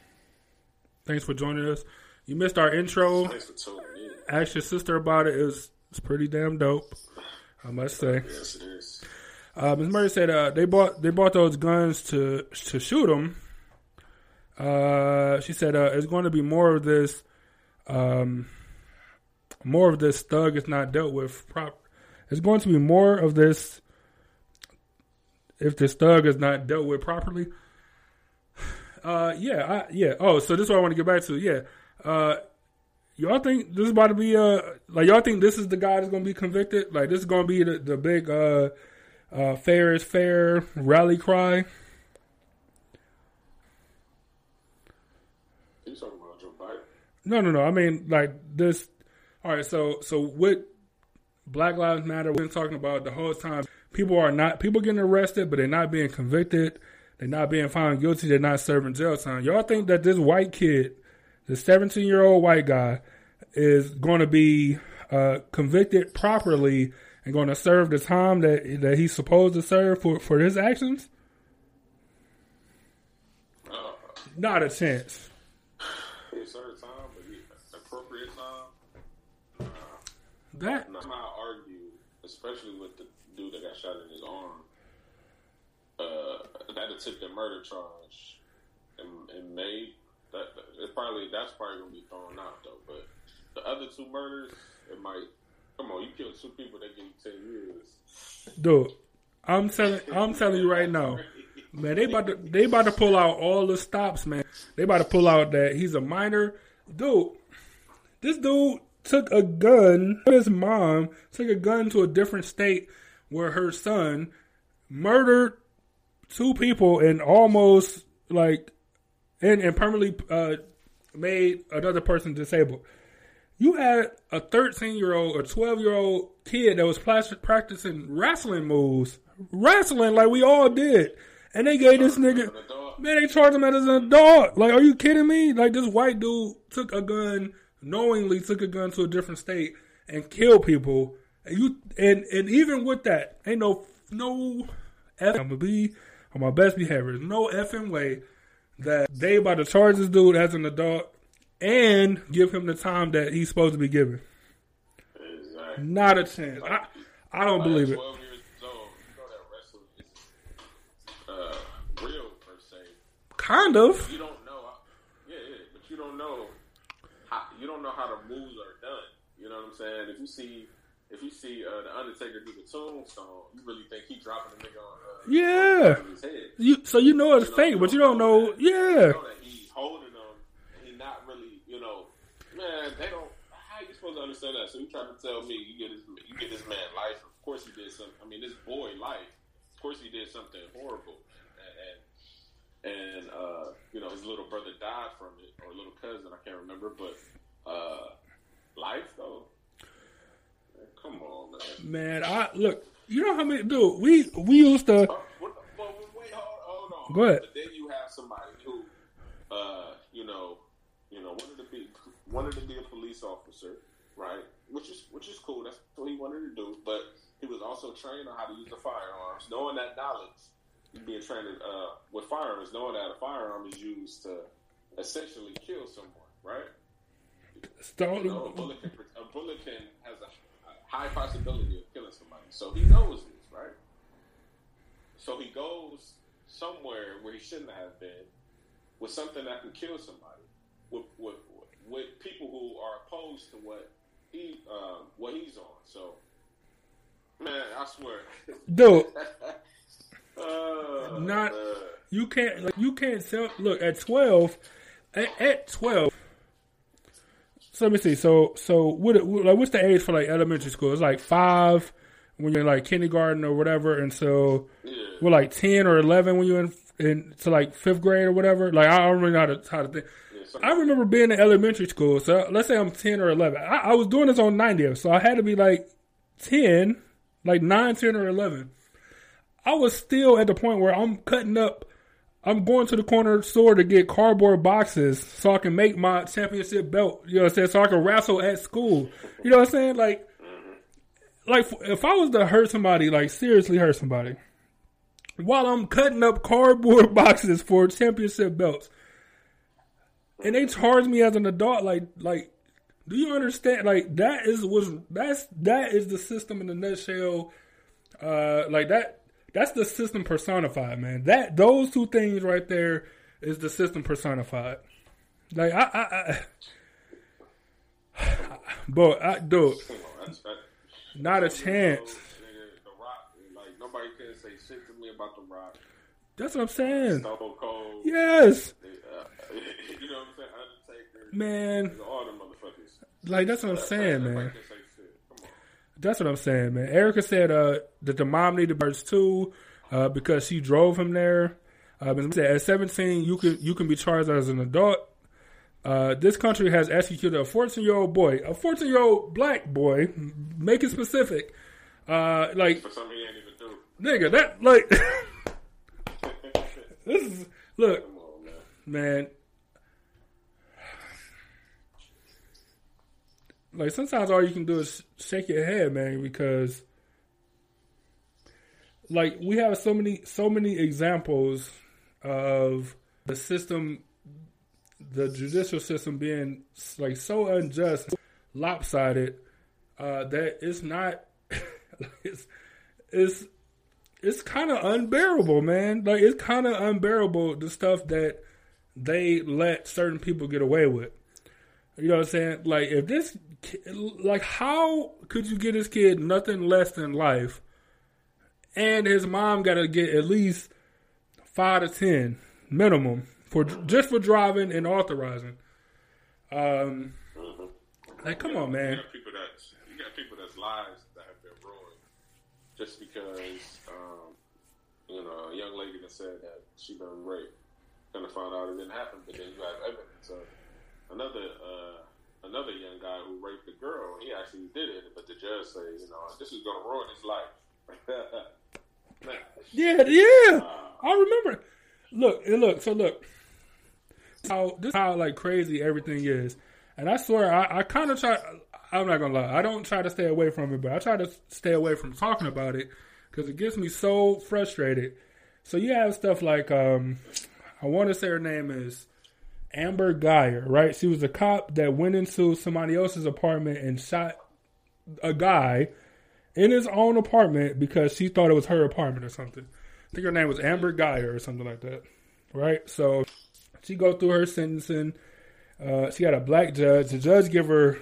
thanks for joining us. You missed our intro. Thanks for tuning in. Ask your sister about it. It's it's pretty damn dope. I must say. Yes, it is. Uh, Ms. Murray said uh, they bought they bought those guns to to shoot them. Uh, she said uh, it's going to be more of this, um, more of this thug is not dealt with prop. It's going to be more of this if this thug is not dealt with properly. Uh, yeah, I, yeah. Oh, so this is what I want to get back to. Yeah, uh, y'all think this is about to be uh like y'all think this is the guy that's going to be convicted? Like this is going to be the the big uh uh fair is fair rally cry? You talking about Joe Biden? No, no, no. I mean, like this. All right, so so what? Black Lives Matter. We've been talking about the whole time. People are not people getting arrested, but they're not being convicted. They're not being found guilty. They're not serving jail time. Y'all think that this white kid, the 17 year old white guy, is going to be uh, convicted properly and going to serve the time that that he's supposed to serve for for his actions? Uh, Not a chance. he served time, but he, appropriate time. That And I'm argue, especially with the dude that got shot in his arm. Uh, that attempted murder charge and, in May. That it probably that's probably gonna be thrown out though. But the other two murders, it might. Come on, you killed two people, they give you ten years. dude. I'm telling I'm telling you right now. Man, they about to they about to pull out all the stops, man. They about to pull out that he's a minor. Dude, this dude took a gun, his mom took a gun to a different state where her son murdered two people and almost like and, and permanently uh, made another person disabled. You had a 13 year old or 12 year old kid that was practicing wrestling moves, wrestling like we all did, and they gave this nigga. Man, they charged him as an adult. Like, are you kidding me? Like, this white dude took a gun, knowingly took a gun to a different state and killed people. And you and and even with that, ain't no no. I'm gonna be on my best behavior. No effing way that they about to charge this dude as an adult and give him the time that he's supposed to be given. exactly. Not a chance. I I don't believe it. Old, you know is uh, real. Kind of. you don't know. Yeah, yeah, but you don't know how you don't know how the moves are done. You know what I'm saying? If you see if you see uh, the Undertaker do the tombstone, you really think he dropping the nigga on, uh, Yeah. his head. You so you know it's You know, fake, but you don't know. You Yeah. know that he's holding them, and he not really. You know, man, they don't. How you supposed to understand that? So you trying to tell me you get this you get this man life? Of course he did something. I mean, this boy life. Of course he did something horrible, and. and and uh, you know his little brother died from it, or little cousin, I can't remember. But uh, life though. Come on, man. Man, I look. You know how many dude? We we used to. Uh, well, wait, hold, hold on. Go ahead. But then you have somebody who, uh, you know, you know, wanted to be wanted to be a police officer, right? Which is which is cool. That's what he wanted to do. But he was also trained on how to use the firearms, knowing that knowledge. Being trained uh, with firearms, knowing that a firearm is used to essentially kill someone, right? Start, You know, a bullet can, a bullet can has a high possibility of killing somebody. So he knows this, right? So he goes somewhere where he shouldn't have been with something that can kill somebody, with with, with people who are opposed to what he um, what he's on. So, man, I swear, dude. uh, Not- uh, You can't like you can't sell. Look at twelve. At, at twelve. So let me see. So so what like what's the age for like elementary school? It's like five when you're in like kindergarten or whatever, and so yeah. we're like ten or eleven when you're in in to like fifth grade or whatever. Like I don't really know how to how to think. Yeah, so- I remember being in elementary school. So let's say I'm ten or eleven. I, I was doing this on 90th, so I had to be like ten, like nine, ten, or eleven. I was still at the point where I'm cutting up. I'm going to the corner store to get cardboard boxes so I can make my championship belt. You know what I'm saying? So I can wrestle at school. You know what I'm saying? Like, like if I was to hurt somebody, like seriously hurt somebody, while I'm cutting up cardboard boxes for championship belts, and they charge me as an adult, like, like, do you understand? Like that is was that's that is the system in the nutshell. Uh, like that that's the system personified, man. That those two things right there is the system personified. Like I, I, I but I do Come on, that's, that, not a chance. like nobody can say shit to me about the Rock. That's what I'm saying. Stone Cold. Yes, you know what I'm saying? Undertaker. man. All them motherfuckers. Like that's what I'm saying, man. can say shit. Come on. That's what I'm saying, man. Erica said uh, that the mom needed birds too uh, because she drove him there. Uh, said at 17, you can you can be charged as an adult. Uh, this country has executed a 14 year old boy, a 14 year old black boy. Make it specific. Uh, like For something he ain't even do. nigga, that like this is look, man. Like sometimes all you can do is shake your head, man, because like we have so many so many examples of the system the judicial system being like so unjust, lopsided, uh, that it's not it's it's it's kind of unbearable, man. Like it's kind of unbearable the stuff that they let certain people get away with. You know what I'm saying? Like if this, like how could you get this kid nothing less than life, and his mom got to get at least five to ten minimum for just for driving and authorizing. Um, like come on, man. people that's you got people that's lives that have been ruined just because um, you know a young lady that said that she been raped. Of found out it didn't happen, but then you have evidence of another uh, another young guy who raped a girl. He actually did it, but the judge said, you know, this is going to ruin his life. Yeah, yeah. I remember. Look, look. So look, how this is how like crazy everything is, and I swear I, I kind of try. I'm not gonna lie. I don't try to stay away from it, but I try to stay away from talking about it because it gets me so frustrated. So you have stuff like um, I want to say her name is Amber Guyger, right? She was a cop that went into somebody else's apartment and shot a guy in his own apartment because she thought it was her apartment or something. I think her name was Amber Guyger or something like that, right? So she go through her sentencing. Uh, she got a black judge. The judge give her,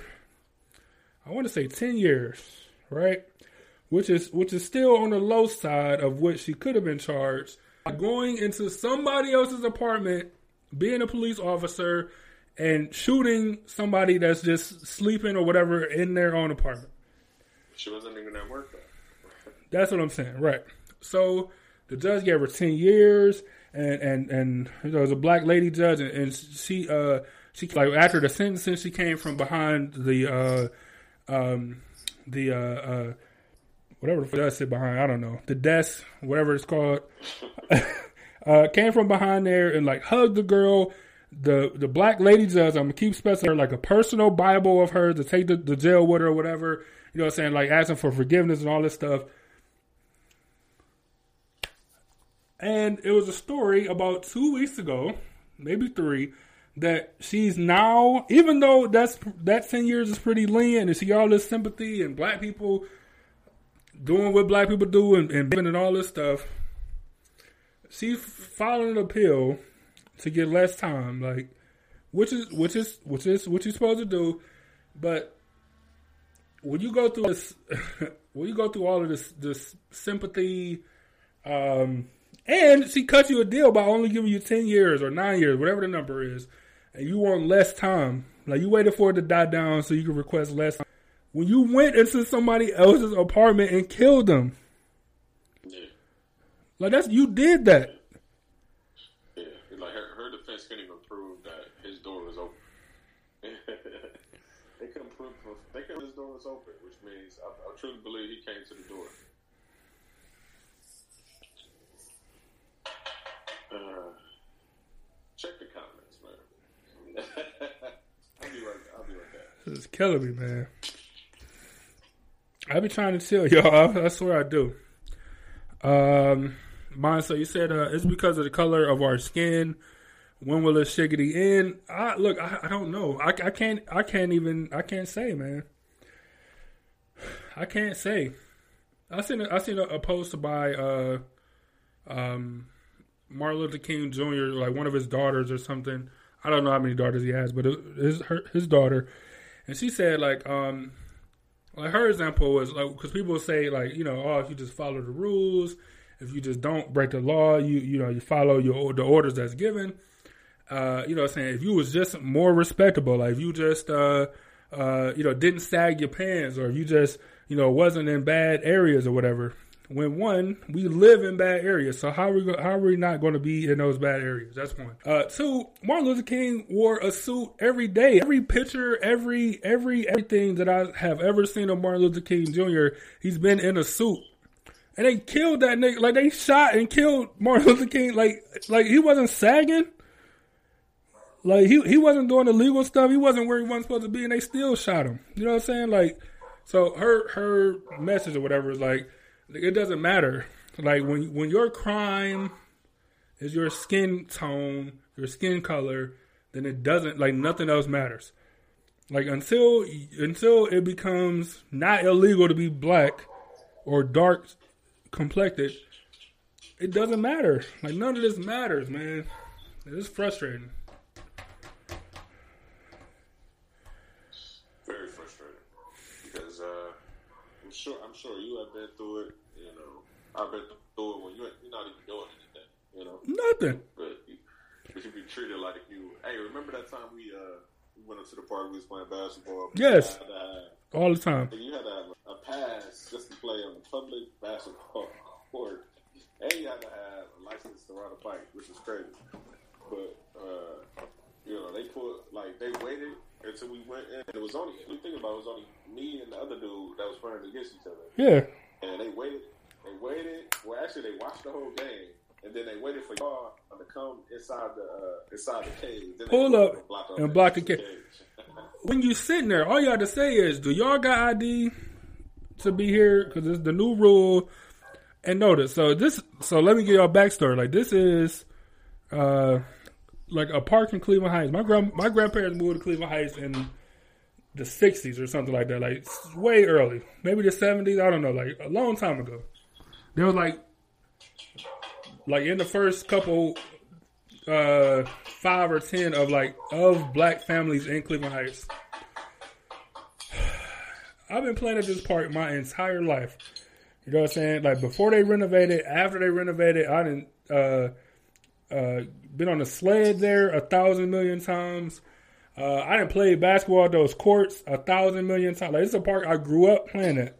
I want to say, ten years, right? Which is which is still on the low side of what she could have been charged. Going into somebody else's apartment, being a police officer, and shooting somebody that's just sleeping or whatever in their own apartment. she wasn't even at work though. That's what I'm saying, right? So the judge gave her ten years, and and and there was a black lady judge, and, and she uh she like after the sentencing, she came from behind the uh um the uh uh whatever the fuck that sit behind, I don't know the desk, whatever it's called. uh, came from behind there and like hugged the girl. The the black lady judge, I'm gonna keep specifying like a personal Bible of her to take the, the jail with her or whatever. You know what I'm saying? Like asking for forgiveness and all this stuff. And it was a story about two weeks ago, maybe three, that she's now, even though that's that ten years is pretty lean, and got all this sympathy and black people doing what black people do and, and and all this stuff. She's filing an appeal to get less time, like which is which is which is what you're supposed to do, but when you go through this, when you go through all of this this sympathy, um, and she cut you a deal by only giving you ten years or nine years, whatever the number is, and you want less time. Like you waited for it to die down so you can request less. Time. When you went into somebody else's apartment and killed them, like that's you did that. yeah. Like her, her defense couldn't even prove that his door was open. they couldn't prove they couldn't his door was open, which means I, I truly believe he came to the door. Uh, check the comments, man. I'll be right. I'll be right back. It's killing me, man. I be trying to tell y'all. I, I swear I do. Um, So you said uh, it's because of the color of our skin. When will it shiggity end? I look. I, I don't know. I, I can't. I can't even. I can't say, man. I can't say. I seen. A, I seen a, a post by uh, um, Martin Luther King Jr. Like one of his daughters or something. I don't know how many daughters he has, but his her, his daughter, and she said like um like her example was like because people say like you know oh if you just follow the rules if you just don't break the law you you know you follow your the orders that's given uh you know what I'm saying? If you was just more respectable like if you just uh uh you know didn't sag your pants or if you just you know wasn't in bad areas or whatever when one we live in bad areas so how are we go, how are we not going to be in those bad areas? That's one. Uh two martin luther king wore a suit every day. Every picture every every everything that i have ever seen of martin luther king jr he's been in a suit and they killed that nigga. Like they shot and killed martin luther king. Like like he wasn't sagging. Like he he wasn't doing illegal stuff. He wasn't where he wasn't supposed to be and they still shot him. You know what i'm saying? Like so her her message or whatever is like it doesn't matter. Like when when your crime is your skin tone, your skin color, then it doesn't like nothing else matters. Like until until it becomes not illegal to be black or dark complected, it doesn't matter. Like none of this matters, man. It's frustrating. Very frustrating because uh, I'm sure I'm sure you have been through it. You know, I've been through it when you you're not even doing anything. You know, Nothing. but you, but you be treated like you. Hey, remember that time we uh we went up to the park we was playing basketball? Yes. You had to have- All the time. you had to have a pass just to play on the public basketball court, and you had to have a license to ride a bike, which is crazy. But uh, you know, they put like they waited until we went in. And it was only we think about it, it was only me and the other dude that was running against each other, Yeah. and they waited. They waited. Well, actually, they watched the whole game, and then they waited for y'all to come inside the uh, inside the cage. Then they Pull up block and block the cage. When you sitting there, all you have to say is, "Do y'all got ID to be here?" Because it's the new rule. And notice, so this, so let me give y'all a backstory. Like this is, uh, like a park in Cleveland Heights. My grand, my grandparents moved to Cleveland Heights in the '60s or something like that. Like way early, maybe the '70s. I don't know. Like a long time ago. There was like, like in the first couple uh five or ten of like of black families in Cleveland Heights. I've been playing at this park my entire life. You know what I'm saying? Like before they renovated, after they renovated, I didn't uh uh been on a sled there a thousand million times. Uh, I didn't play basketball at those courts a thousand million times. Like it's a park I grew up playing at.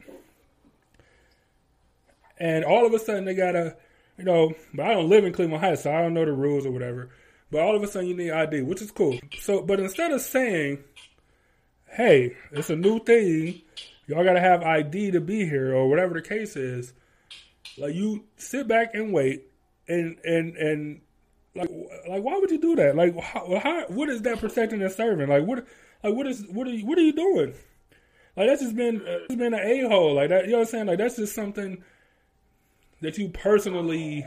And all of a sudden they got a you know, but I don't live in Cleveland Heights, so I don't know the rules or whatever. But all of a sudden, you need ID, which is cool. So, but instead of saying, "Hey, it's a new thing," y'all got to have ID to be here, or whatever the case is, like you sit back and wait, and and and like like why would you do that? Like how, how what is that protecting and serving? Like what like what is what are you what are you doing? Like that's just been uh, it's been an a hole like that. You know what I'm saying? Like that's just something that you personally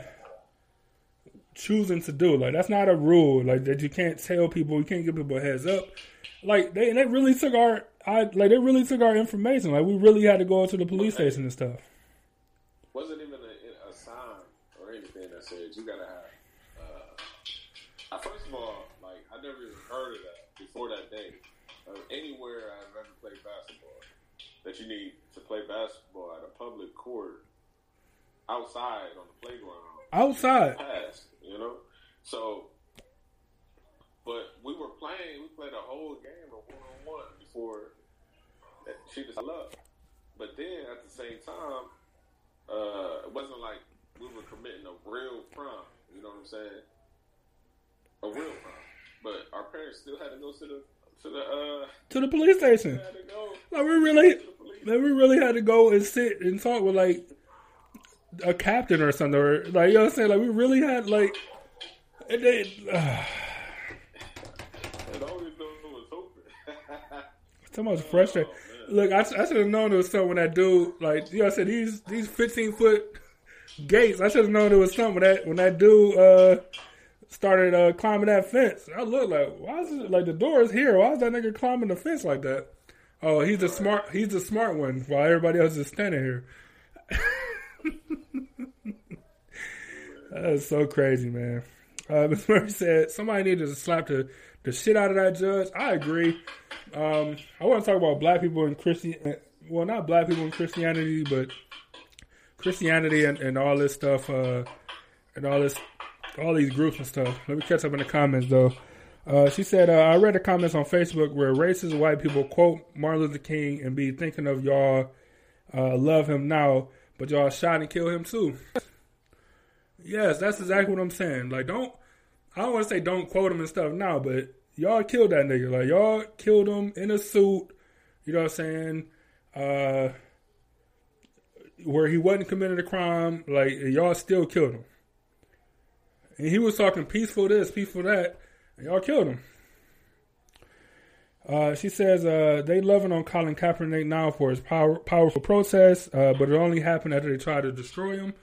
choosing to do. Like that's not a rule. Like that you can't tell people. You can't give people a heads up. Like they they really took our I like they really took our information. Like we really had to go to the police station and stuff. Wasn't even a, a sign or anything that said you gotta have. Uh, first of all, like I never even heard of that before that day. Uh, anywhere I've ever played basketball, that you need to play basketball at a public court outside on the playground. Outside. Past, you know? So, but we were playing, we played a whole game of one on one before she just left. But then at the same time, uh, it wasn't like we were committing a real crime. You know what I'm saying? A real crime. But our parents still had to go to the to the uh to the police station. had to go Like we really, to the police. like we really had to go and sit and talk with like a captain or something, or like you know what I'm saying. Like we really had like, and they, uh, And the only door was open. so much frustrated. Look, I, I should have known it was something when that dude, like you know, I said these these 15 foot gates. I should have known it was something when that when that dude uh started uh climbing that fence. I looked like, why is it like the door is here? Why is that nigga climbing the fence like that? Oh, he's the smart. He's the smart one, while everybody else is standing here. That's so crazy, man. Uh, Ms. Murray said somebody needed to slap the, the shit out of that judge. I agree. Um, I want to talk about black people in Christian. Well, not black people in Christianity, but Christianity and, and all this stuff, uh, and all this, all these groups and stuff. Let me catch up in the comments though. Uh, she said, uh, I read the comments on Facebook where racist white people quote Martin Luther King and be thinking of y'all uh, love him now, but y'all shot and kill him too. Yes, that's exactly what I'm saying. Like, don't I don't want to say don't quote him and stuff now, but y'all killed that nigga. Like, y'all killed him in a suit. You know what I'm saying? Uh, where he wasn't committing a crime. Like, y'all still killed him. And he was talking peaceful this, peaceful that, and y'all killed him. Uh, she says uh, they loving on Colin Kaepernick now for his power, powerful protest, uh, but it only happened after they tried to destroy him.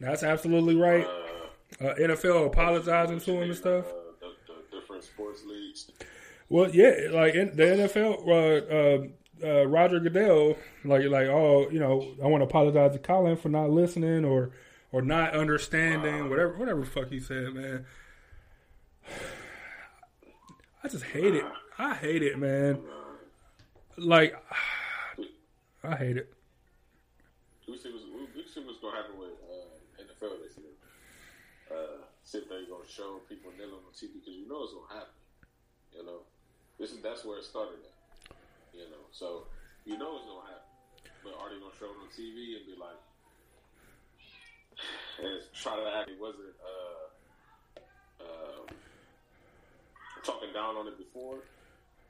That's absolutely right. Uh, NFL apologizing to him and stuff. Uh, the, the different sports leagues. Well, yeah, like in the NFL, uh, uh, uh, Roger Goodell, like like oh, you know, I want to apologize to Colin for not listening or or not understanding whatever whatever the fuck he said, man. I just hate it. I hate it, man. Like, I hate it. We see what's, we see what's gonna happen with uh, NFL this year. If they're gonna show people kneeling on TV because you know it's gonna happen. You know, this is that's where it started at. You know, so you know it's gonna happen. But are they gonna show it on TV and be like, and try to act it wasn't uh, uh, talking down on it before?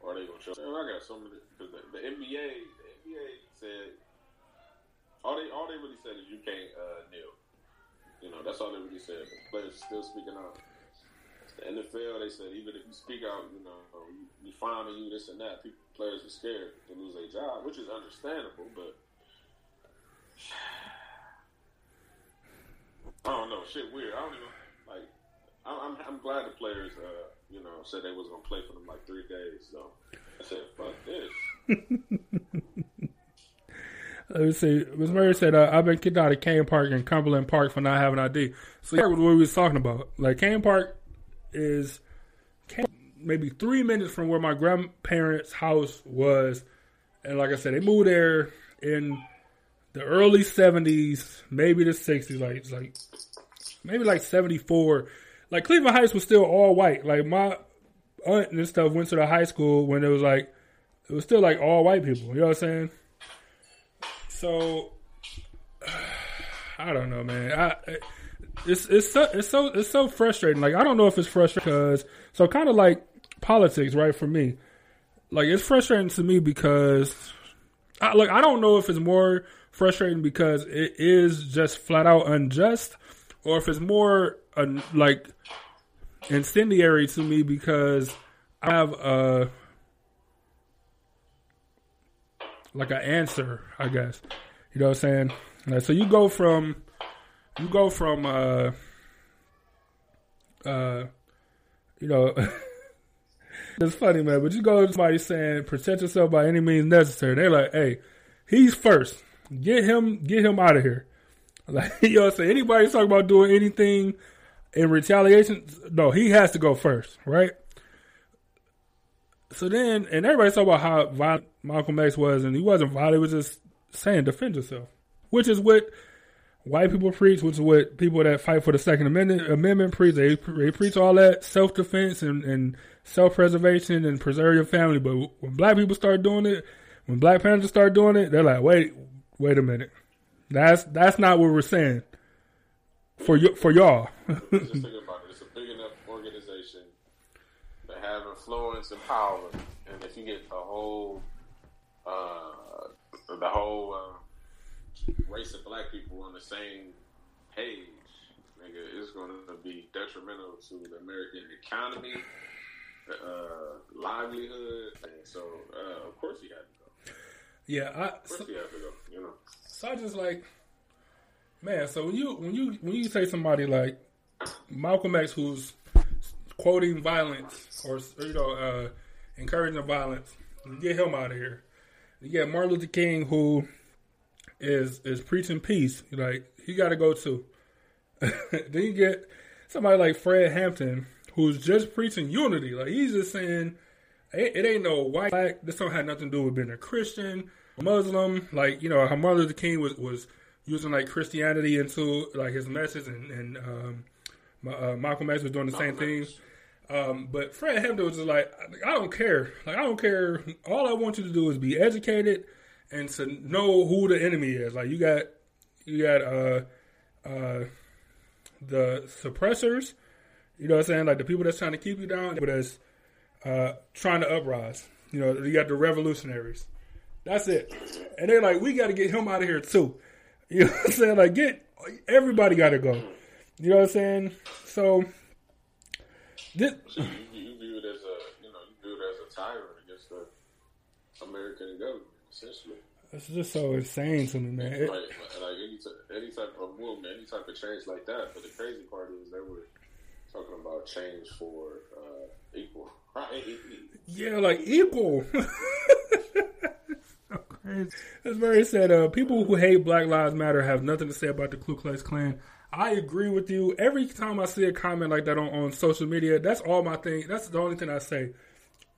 Or are they gonna show? Man, I got so many because the, the NBA, the NBA said all they all they really said is you can't uh, kneel. You know, that's all they really said. The players still speaking out. The NFL, they said even if you speak out, you know, you, finding you this and that. People, players are scared to lose their job, which is understandable. But I don't know, shit weird. I don't even like. I'm I'm, I'm glad the players, uh, you know, said they was gonna play for them like three days. So I said, fuck this. Let me see. Ms. Murray said, uh, I've been kicked out of Cain Park and Cumberland Park for not having ID. So that was what we was talking about. Like, Cain Park is maybe three minutes from where my grandparents' house was. And like I said, they moved there in the early 70s, maybe the 60s, like, like maybe like 74. Like, Cleveland Heights was still all white. Like, my aunt and stuff went to the high school when it was like, it was still like all white people. You know what I'm saying? So I don't know, man. I it's it's so it's so it's so frustrating. Like I don't know if it's frustrating because so kind of like politics, right? For me, like it's frustrating to me because I, like I don't know if it's more frustrating because it is just flat out unjust, or if it's more uh, like incendiary to me because I have a like an answer, I guess. You know what I'm saying? Like, so you go from you go from uh uh you know it's funny man, but you go to somebody saying protect yourself by any means necessary. They're like, hey, he's first. Get him get him out of here. Like you know what I'm saying? Anybody talking about doing anything in retaliation, no, he has to go first, right? So then, and everybody talk about how violent Malcolm X was, and he wasn't violent. He was just saying defend yourself, which is what white people preach, which is what people that fight for the Second Amendment amendment preach. They, they preach all that self defense and, and self preservation and preserve your family. But when black people start doing it, when Black Panthers start doing it, they're like, wait, wait a minute, that's that's not what we're saying for you for y'all. Just think about it. It's a big enough organization that have influence and power, and if you get a whole, uh, the whole uh, race of black people on the same page, nigga, it's going to be detrimental to the American economy, uh, livelihood, and so uh, of course you have to go. yeah, I, Of course so, he had to go. You know. so I just like, man. So when you when you when you say somebody like Malcolm X, who's quoting violence or you know uh, encouraging violence, get him out of here. You get Martin Luther King, who is is preaching peace. Like he got to go too. then you get somebody like Fred Hampton, who's just preaching unity. Like he's just saying, it, it ain't no white black. This don't have nothing to do with being a Christian, Muslim. Like you know, how Martin Luther King was was using like Christianity into like his message, and, and um, uh, Malcolm X was doing the same thing. Um, but Fred Hampton was just like, I don't care. Like I don't care. All I want you to do is be educated and to know who the enemy is. Like you got, you got uh, uh, the suppressors. You know what I'm saying? Like the people that's trying to keep you down, but that's uh, trying to uprise. You know, you got the revolutionaries. That's it. And they're like, we got to get him out of here too. You know what I'm saying? Like, get everybody got to go. You know what I'm saying? So, this, So you, you view it as a, you know, you view it as a tyrant against the American government, essentially. it's just so insane to me, man. It- Like, like any, t- any type of movement, any type of change like that. But the crazy part is they were talking about change for uh, equal, right? Yeah, like equal. As Murray said, uh, people who hate Black Lives Matter have nothing to say about the Ku Klux Klan. I agree with you. Every time I see a comment like that on, on social media, that's all my thing. That's the only thing I say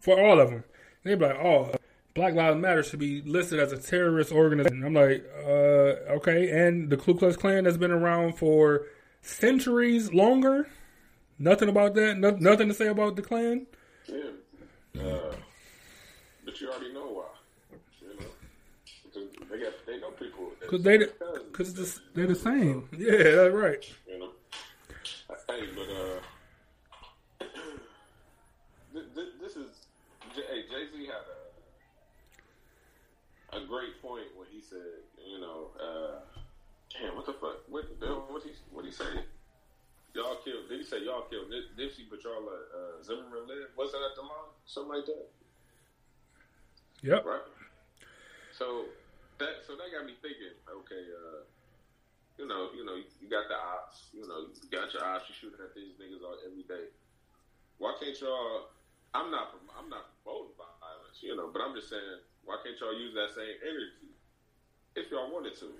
for all of them. They be like, "Oh, Black Lives Matter should be listed as a terrorist organization." I'm like, uh, okay. And the Ku Klux Klan has been around for centuries longer. Nothing about that. No, nothing to say about the Klan. Yeah. Uh, but you already know why. Because they got they know people. Cause they, cousins. cause it's, they're the same. Yeah, that's right. You know. Hey, but uh, th- th- this is hey Jay Z had a a great point when he said, you know, uh, damn, what the fuck, what what he what he say? Y'all killed. Did he say y'all killed Nip- Nipsey, but y'all let uh, Zimmerman live? Wasn't that the line? Something like that, Yep. right? So that so that got me thinking. Okay, uh, you know, you know, you got the ops. You know, you got your ops. You shooting at these niggas all every day. Why can't y'all? I'm not. I'm not promoting violence. You know, but I'm just saying, why can't y'all use that same energy if y'all wanted to?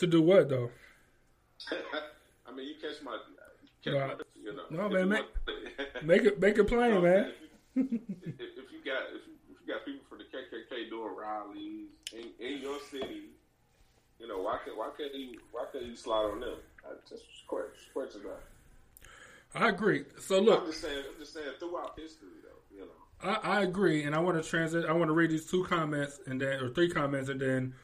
To do what though? I mean, you catch my. Catch No, my you know, no, man, you make- Make it make it plain, man. If you, if, if you got if you, got people from the KKK doing rallies in, in your city, you know why can't why can't you why can't you slide on them? I just question question that. I agree. So look, I'm just saying I'm just saying throughout history though, you know. I, I agrit, and I want to transit. I want to read these two comments and then, or three comments, and then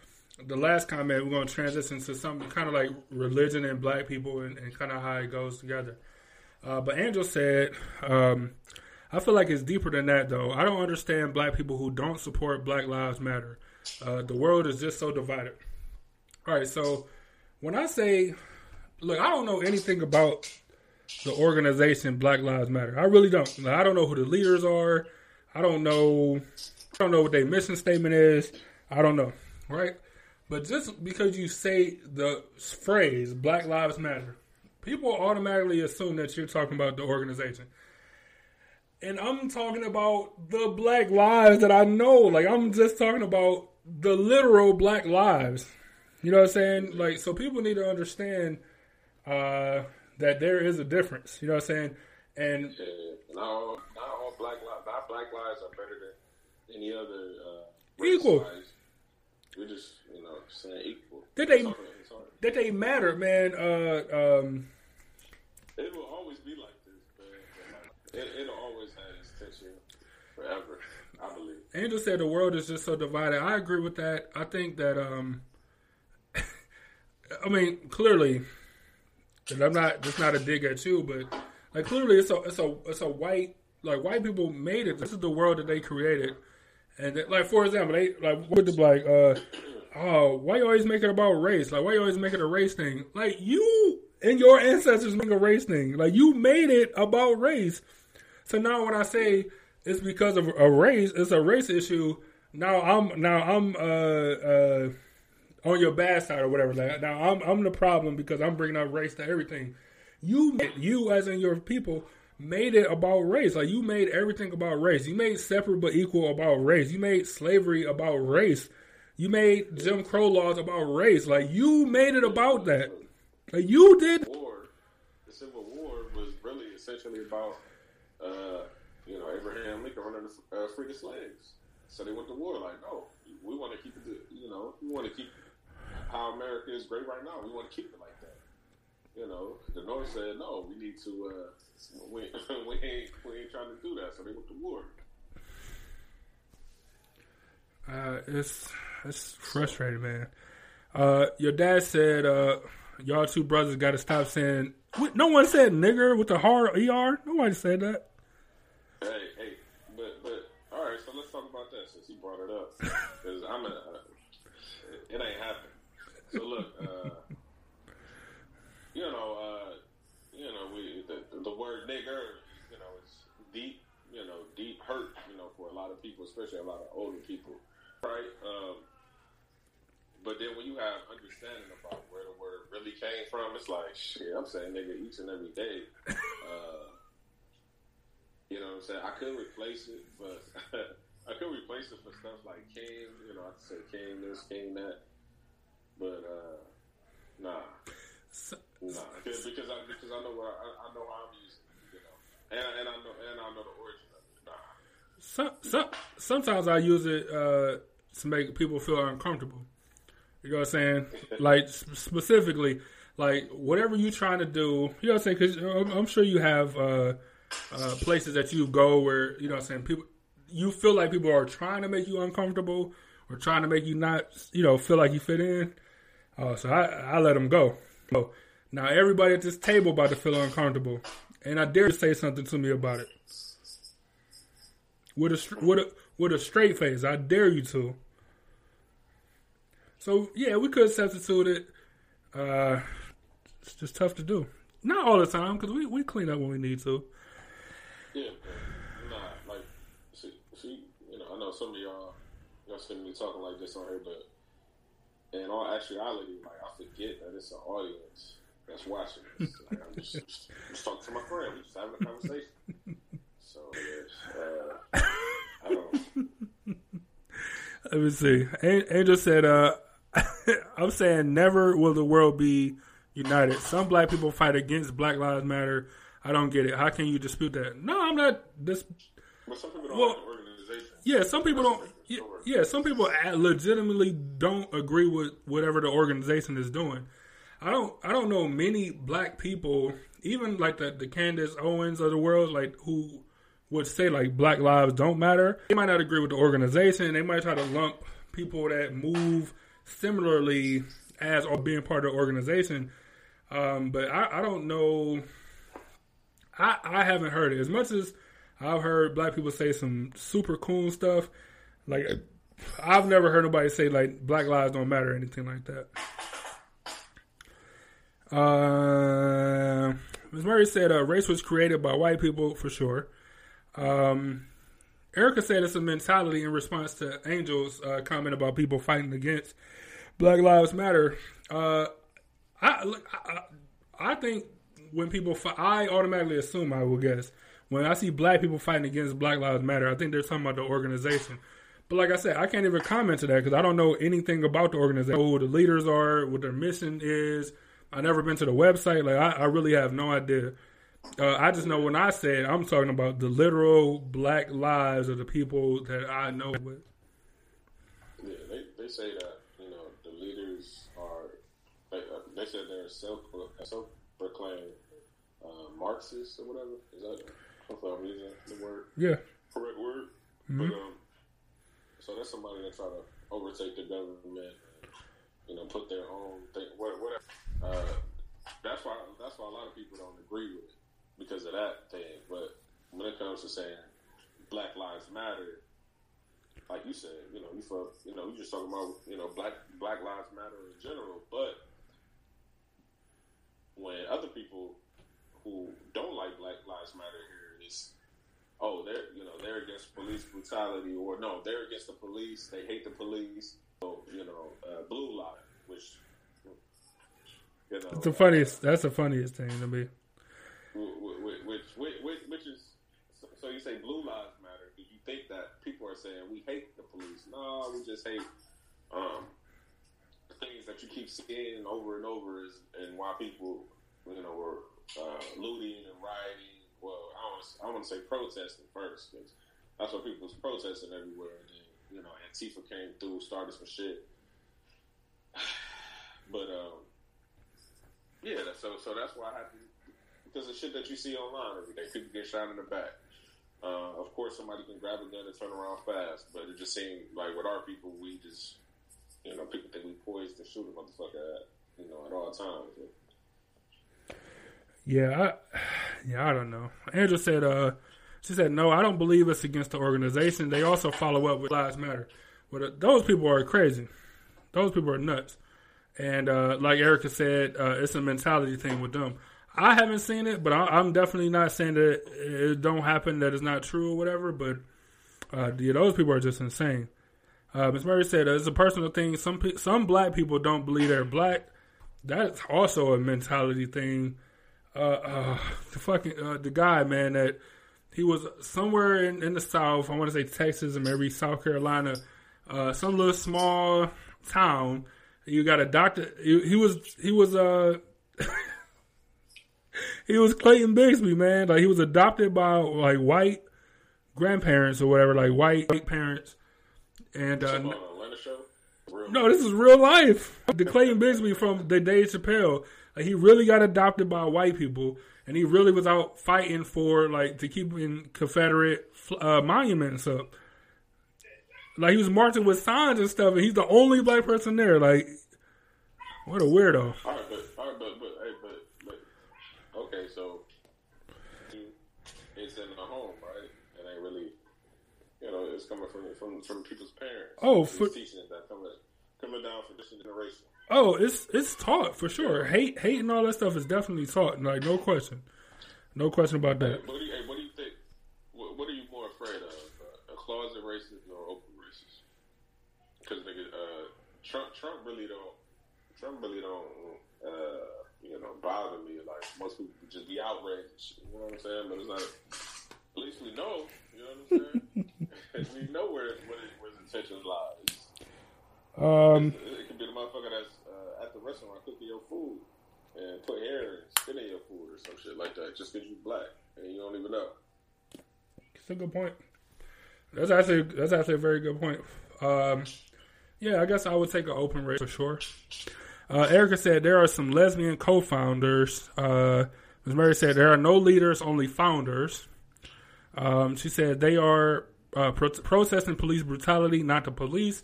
the last comment, we're going to transition to something kind of like religion and black people and, and kind of how it goes together. Uh, but Angel said, um, I feel like it's deeper than that, though. I don't understand black people who don't support Black Lives Matter. Uh, the world is just so divided. All right, so when I say, look, I don't know anything about the organization Black Lives Matter. I really don't. Like, I don't know who the leaders are. I don't know. I don't know what their mission statement is. I don't know, right? But just because you say the phrase Black Lives Matter, people automatically assume that you're talking about the organization. And I'm talking about the black lives that I know. Like, I'm just talking about the literal black lives. You know what I'm saying? Like, so people need to understand uh, that there is a difference. You know what I'm saying? And Yeah, not all, not all black lives, not black lives are better than any other uh, Equal. lives. We're just, you know, saying equal. Did they- It's hard- it's that they matter, man. Uh, um, It will always be like. It, it'll always have its tension forever, I believe. Angel said the world is just so divided. I agree with that. I think that um I mean, clearly and I'm not just not a dig at you, but like clearly it's a it's a it's a white like white people made it. This is the world that they created. And like for example, they like with the like uh oh, why you always make it about race? Like why you always make it a race thing? Like you and your ancestors make a race thing. Like you made it about race. So now when I say it's because of a race, it's a race issue. Now I'm now I'm uh uh on your bad side or whatever. Like now I'm I'm the problem because I'm bringing up race to everything. You you as in your people made it about race. Like you made everything about race. You made separate but equal about race. You made slavery about race. You made Jim Crow laws about race. Like you made it about that. Like you did. War, the Civil War was really essentially about, uh, you know, Abraham Lincoln running the uh, the slaves. So they went to war like, no, we want to keep it, you know, we want to keep how America is great right now. We want to keep it like that. You know, the North said, no, we need to, uh, we, we ain't, we ain't trying to do that. So they went to war. Uh, it's it's frustrating, man. Uh, your dad said, uh, y'all two brothers got to stop saying. No one said nigger with the hard er. Nobody said that. Hey, hey, but but all right. So let's talk about that since he brought it up. Because I'm a, uh, it ain't happening. So look, uh, you know, uh, you know, we the, the word nigger, you know, it's deep, you know, deep hurt, you know, for a lot of people, especially a lot of older people, right? Um, but then when you have understanding about where the word really came from, it's like shit. I'm saying nigga each and every day. Uh, you know what I'm saying? I could replace it, but I could replace it for stuff like King. You know, I could say King this, King that. But uh, nah, So, nah, because because I because I know where I, I know how I'm using it, you know, and and I know and I know the origin of it. Nah, some, some, sometimes I use it uh, to make people feel uncomfortable. You know what I'm saying? like specifically, like whatever you're trying to do. You know what I'm saying? Because I'm, I'm sure you have uh, uh, places that you go where you know what I'm saying people. You feel like people are trying to make you uncomfortable or trying to make you not, you know, feel like you fit in. Uh, so I, I let them go. So now everybody at this table about to feel uncomfortable, and I dare to say something to me about it with a with a with a straight face. I dare you to. So yeah, we could substitute it. Uh, it's just tough to do. Not all the time because we, we clean up when we need to. yeah, but nah, like see, see, you know, some of y'all y'all see me talking like this on here, but in all actuality, like I forget that it's an audience that's watching this. Like I'm just, just, just talking to my friend, we just having a conversation. So yes, uh, I don't. Let me see. Angel said, uh, "I'm saying never will the world be united. Some black people fight against Black Lives Matter. I don't get it. How can you dispute that? No, I'm not. This But some people don't Well, like the organization. Yeah, some people don't. Yeah, some people legitimately don't agree with whatever the organization is doing. I don't. I don't know many black people, even like the the Candace Owens of the world, like who would say like Black Lives don't matter. They might not agree with the organization. They might try to lump people that move similarly as or being part of the organization. Um, but I, I don't know. I I haven't heard it as much as I've heard black people say some super cool stuff. Like I've never heard nobody say like Black Lives don't matter or anything like that. Uh, Ms. Murray said uh, race was created by white people for sure. Um, Erica said it's a mentality in response to Angel's uh, comment about people fighting against Black Lives Matter. Uh, I, I I think when people fi- I automatically assume I will guess when I see black people fighting against Black Lives Matter, I think they're talking about the organization. But like I said, I can't even comment to that because I don't know anything about the organization, who the leaders are, what their mission is. I never been to the website. Like I, I really have no idea. Uh, I just know when I said I'm talking about the literal black lives of the people that I know with. Yeah, they, they say that you know the leaders are. They, uh, they said they're self self proclaimed uh, Marxists or whatever. Is that hopefully I'm using the word Yeah. correct word? But um, so that's somebody that try to overtake the government. You know, put their own thing. Whatever. Uh, that's why. That's why a lot of people don't agree with it because of that thing. But when it comes to saying Black Lives Matter, like you said, you know, you for you know, you just talking about you know Black Black Lives Matter in general, but when other people who don't like Black Lives Matter oh, they're you know they're against police brutality, or no, they're against the police. They hate the police. So you know, uh, blue line, which you know, It's the funniest. That's the funniest thing to me. which which which, which, which is so, so you say blue lives matter because you think that people are saying we hate the police. No, we just hate um, the things that you keep seeing over and over is and why people you know were uh, looting and rioting. Well, I want I want to say protesting first because that's what people was protesting everywhere. And then you know Antifa came through, started some shit. But um, yeah, so so that's why I have to because the shit that you see online every day, people get shot in the back. Uh, of course, somebody can grab a gun and turn around fast, but it just seems like with our people, we just, you know, people think we poised to shoot a motherfucker at, you know, at all times. Yeah, I, yeah, I don't know. Angela said, uh, she said, no, I don't believe it's against the organization. They also follow up with Lives Matter. But those people are crazy. Those people are nuts. And uh, like Erica said, uh, it's a mentality thing with them. I haven't seen it, but I, I'm definitely not saying that it, don't happen, that it's not true or whatever. But uh, yeah, those people are just insane. Uh, Ms. Murray said uh, it's a personal thing. Some some black people don't believe they're black. That's also a mentality thing. Uh, uh, the fucking uh, the guy, man, that he was somewhere in, in the South. I want to say Texas and maybe South Carolina, uh, some little small town. You got a doctor. He, he was he was uh he was Clayton Bigsby, man. Like he was adopted by like white grandparents or whatever, like white parents. And uh, On Atlanta show, real no, this is real life. The Clayton Bigsby from the Dave Chappelle, like he really got adopted by white people, and he really was out fighting for like to keep in Confederate uh, monuments up. Like he was marching with signs and stuff, and he's the only black person there. Like, what a weirdo. All right, but all right, but but hey, but but okay, so it's in the home, right? It ain't really, you know, it's coming from from from people's parents. Oh, for- teachings that coming coming down from this generation. Oh, it's it's taught for sure. Hate, hate, and all that stuff is definitely taught. Like no question, no question about that. What do you, hey, what do you think? What, what are you more afraid of? Uh, a closet racist or open racist? Because nigga, uh, Trump, Trump really don't, Trump really don't, uh, you know, bother me. Like most people just be outraged. You know what I'm saying? But it's like, at least we know. You know what I'm saying? we know where where, his- where his intentions lie. Um, it could be the motherfucker that's restaurant cooking your food and put hair and spit in your food or some shit like that just because you black and you don't even know. It's a good point. That's actually that's actually a very good point. Um, yeah, I guess I would take an open race for sure. Uh, Erica said there are some lesbian co-founders. Uh, Ms. Mary said there are no leaders, only founders. Um, she said they are uh, pro- protesting police brutality, not the police.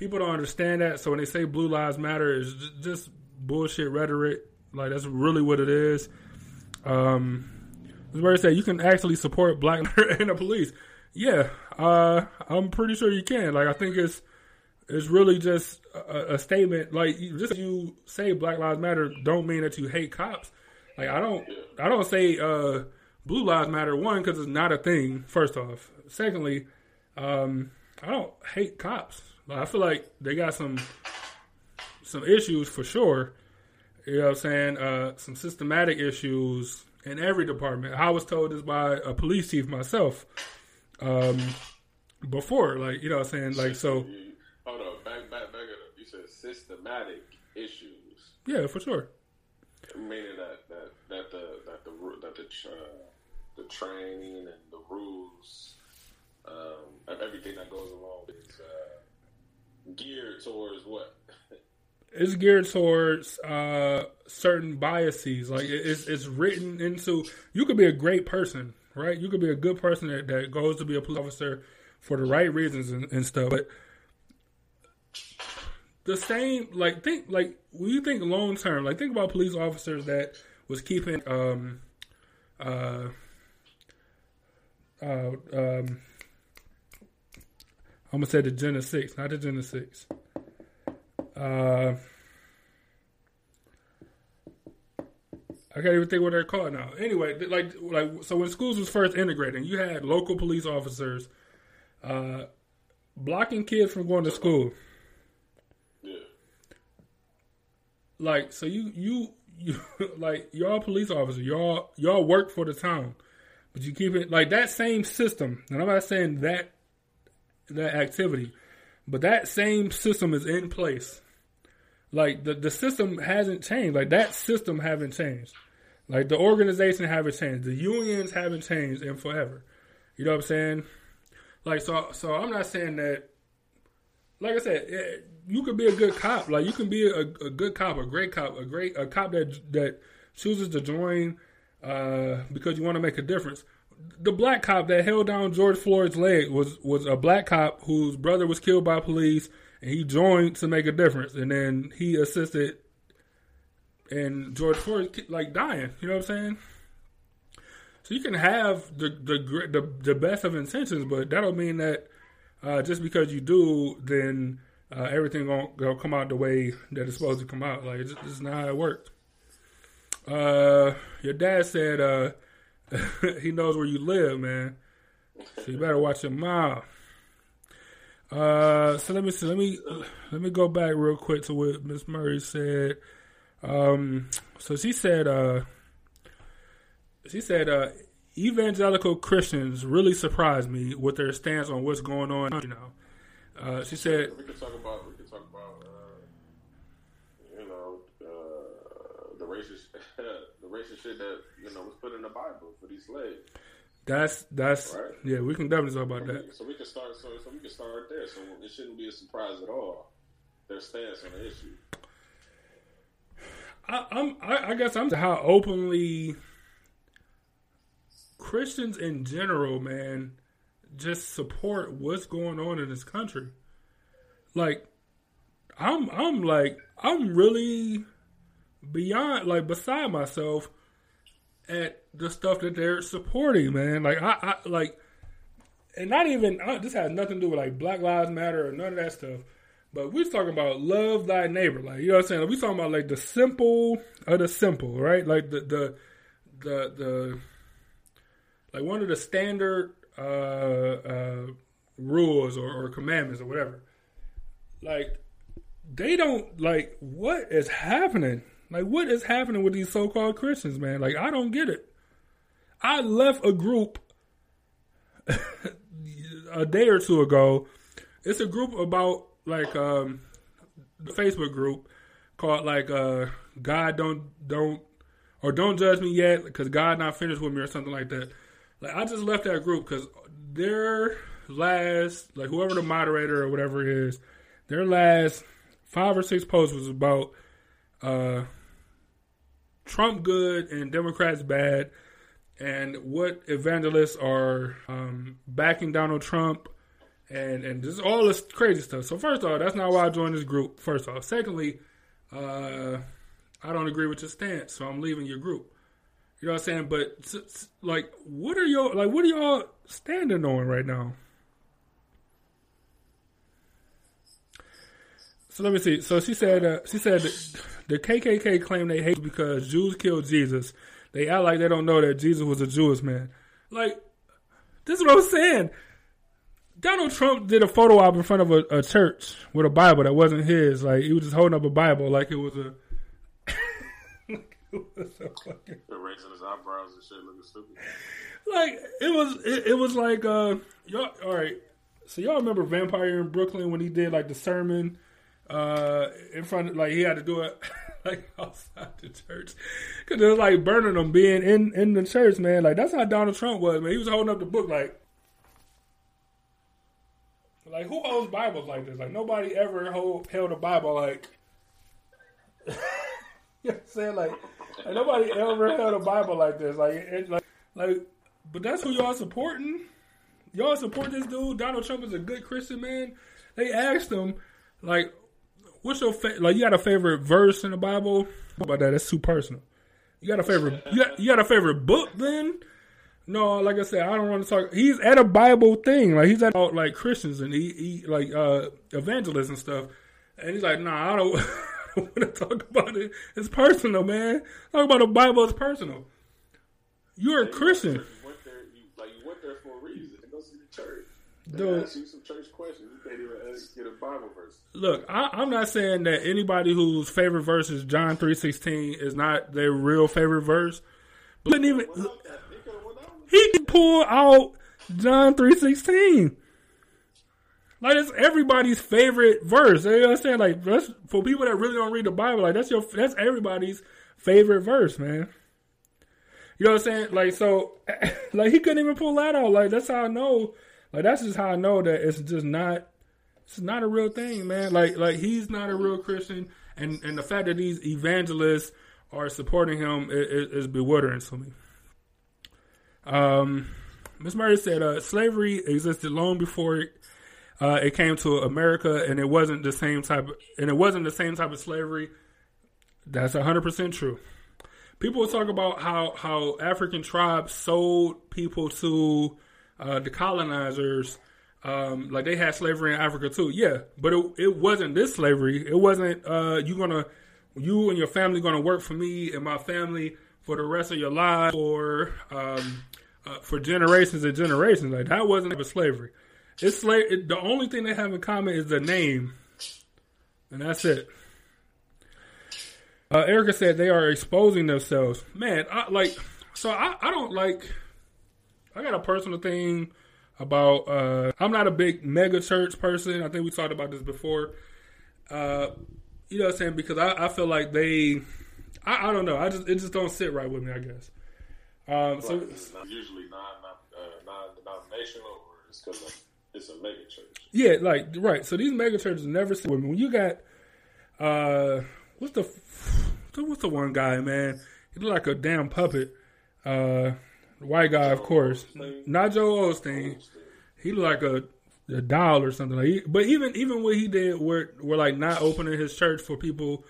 People don't understand that. So when they say Blue Lives Matter, is just bullshit rhetoric. Like that's really what it is. Um, as Murray said, you can actually support Black and the police. Yeah, uh, I'm pretty sure you can. Like I think it's it's really just a, a statement. Like you- just you say Black Lives Matter, don't mean that you hate cops. Like I don't, I don't say uh, Blue Lives Matter one because it's not a thing. First off, secondly, um, I don't hate cops. I feel like they got some some issues for sure. You know what I'm saying? Uh, some systematic issues in every department. I was told this by a police chief myself um, before. Like, you know what I'm saying? Like, so, hold on, back, back, back up. You said systematic issues, yeah, for sure. meaning that that that the that the that the uh, the training and the rules, um, and everything that goes along is uh, geared towards what? It's geared towards uh, certain biases. Like, it's, it's written into. You could be a great person, right? You could be a good person that, that goes to be a police officer for the right reasons and, and stuff. But the same like think like when you think long term like think about police officers that was keeping um uh uh um I'm gonna say the Gen 6, not the Gen 6. Uh I can't even think what they're called now. Anyway, like like so when schools was first integrating, you had local police officers uh blocking kids from going to school. Yeah, like so you you you like y'all police officer y'all y'all work for the town but you keep it like that same system and i'm not saying that that activity. But that same system is in place. Like the the system hasn't changed. Like that system haven't changed. Like the organization haven't changed. The unions haven't changed in forever. You know what i'm saying? Like so so i'm not saying that like I said, eh, you could be a good cop. Like you can be a, a good cop, a great cop, a great a cop that that chooses to join uh, because you want to make a difference. The black cop that held down George Floyd's leg was was a black cop whose brother was killed by police, and he joined to make a difference. And then he assisted and George Floyd like dying. You know what I'm saying? So you can have the the the, the best of intentions, but that don't mean that uh, just because you do, then uh, everything gonna, gonna come out the way that it's supposed to come out. Like it's, it's not how it works. Uh, your dad said uh, he knows where you live, man. So you better watch your mouth. Uh, so let me see. Let me let me go back real quick to what Miss Murray said. Um, so she said, uh, she said, uh, evangelical Christians really surprised me with their stance on what's going on. You know, uh, she said, we can talk about we can talk about uh, you know uh, the racist the racist shit that you know was put in the Bible for these slaves. "That's that's Right. yeah, we can definitely talk about that." So we can start. So, so we can start there. So it shouldn't be a surprise at all. Their stance on the issue. I, I'm, I, I guess I'm how openly Christians in general, man, just support what's going on in this country. Like, I'm, I'm like, I'm really beyond, like, beside myself at the stuff that they're supporting, man. Like, I, I like, and not even uh, this has nothing to do with like Black Lives Matter or none of that stuff. But we're talking about love thy neighbor, like you know what I'm saying. Like, we talking about like the simple of the simple, right? Like the the the the like one of the standard uh, uh, rules or, or commandments or whatever. Like they don't like what is happening. Like what is happening with these so-called Christians, man? Like I don't get it. I left a group a day or two ago. It's a group about like um the Facebook group called like uh God don't don't or don't judge me yet because God not finished with me or something like that. Like I just left that group because their last like whoever the moderator or whatever it is, their last five or six posts was about uh Trump good and Democrats bad and what evangelists are um, backing Donald Trump and and just all this crazy stuff. So first off, that's not why I joined this group. First off, secondly, uh, I don't agree with your stance, so I'm leaving your group. You know what I'm saying? But like, what are y'all like? What are y'all standing on right now? So let me see. So she said, uh, she said that the KKK claim they hate because Jews killed Jesus. They act like they don't know that Jesus was a Jewish man. Like, this is what I'm saying. Donald Trump did a photo op in front of a, a church with a Bible that wasn't his. Like he was just holding up a Bible like it was a. it was a fucking, raising his eyebrows and shit, looking stupid. like it was. It, it was like uh, y'all. All right. So y'all remember Vampire in Brooklyn when he did like the sermon uh in front of like he had to do it like outside the church. Because it was like burning them being in in the church man. Like that's how donald trump was man. He was holding up the book like like who holds bibles like this? Like nobody ever hold, held a bible like you know i'm saying? Like, like nobody ever held a bible like this. Like it, like like but that's who y'all supporting. Y'all support this dude. Donald trump is a good christian man. They asked him like What's your fa- like? You got a favorite verse in the Bible? How about that? That's too personal. You got a favorite? You got, you got a favorite book? Then? No, like I said, I don't want to talk. He's at a Bible thing, like he's at like Christians and he, he like uh evangelists and stuff, and he's like, nah, I don't, I don't want to talk about it. It's personal, man. Talk about the Bible. It's personal. You're a Christian. You went there, you, like you went there for a reason to go see the church. They Dude. ask you some church questions. You can't even uh, get a Bible verse. Look, I, I'm not saying that anybody whose favorite verse is John three sixteen is not their real favorite verse. But even Went out that- He can pull out John three sixteen. Like it's everybody's favorite verse. You know what I'm saying? Like that's for people that really don't read the Bible. Like that's your that's everybody's favorite verse, man. You know what I'm saying? Like so, like he couldn't even pull that out. Like that's how I know. Like that's just how I know that it's just not. It's not a real thing, man. Like like he's not a real Christian, and and the fact that these evangelists are supporting him is, is bewildering to me. Um, Miss Murray said uh, slavery existed long before it, uh, it came to America, and it wasn't the same type. Of, and it wasn't the same type of slavery. That's hundred percent true. People talk about how how African tribes sold people to uh, the colonizers. Um, like they had slavery in Africa too, yeah, but it, it wasn't this slavery. It wasn't uh, you gonna you and your family gonna work for me and my family for the rest of your life or um, uh, for generations and generations. Like that wasn't a slavery. It's slave. It, the only thing they have in common is the name, and that's it. Uh, Erica said they are exposing themselves. Man, I, like so. I, I don't like. I got a personal thing about. Uh, I'm not a big mega church person. I think we talked about this before. Uh, you know what I'm saying? Because I, I feel like they. I, I don't know. I just it just don't sit right with me. I guess. Um, so not usually non uh, non-denominational, or it's because it's a mega church. Yeah, like right. So these mega churches never see women. When you got uh what's the what's the one guy, man? He look like a damn puppet. Uh white guy, of course. Not Joel Osteen. He like a, a doll or something. Like he, but even even what he did where we're like not opening his church for people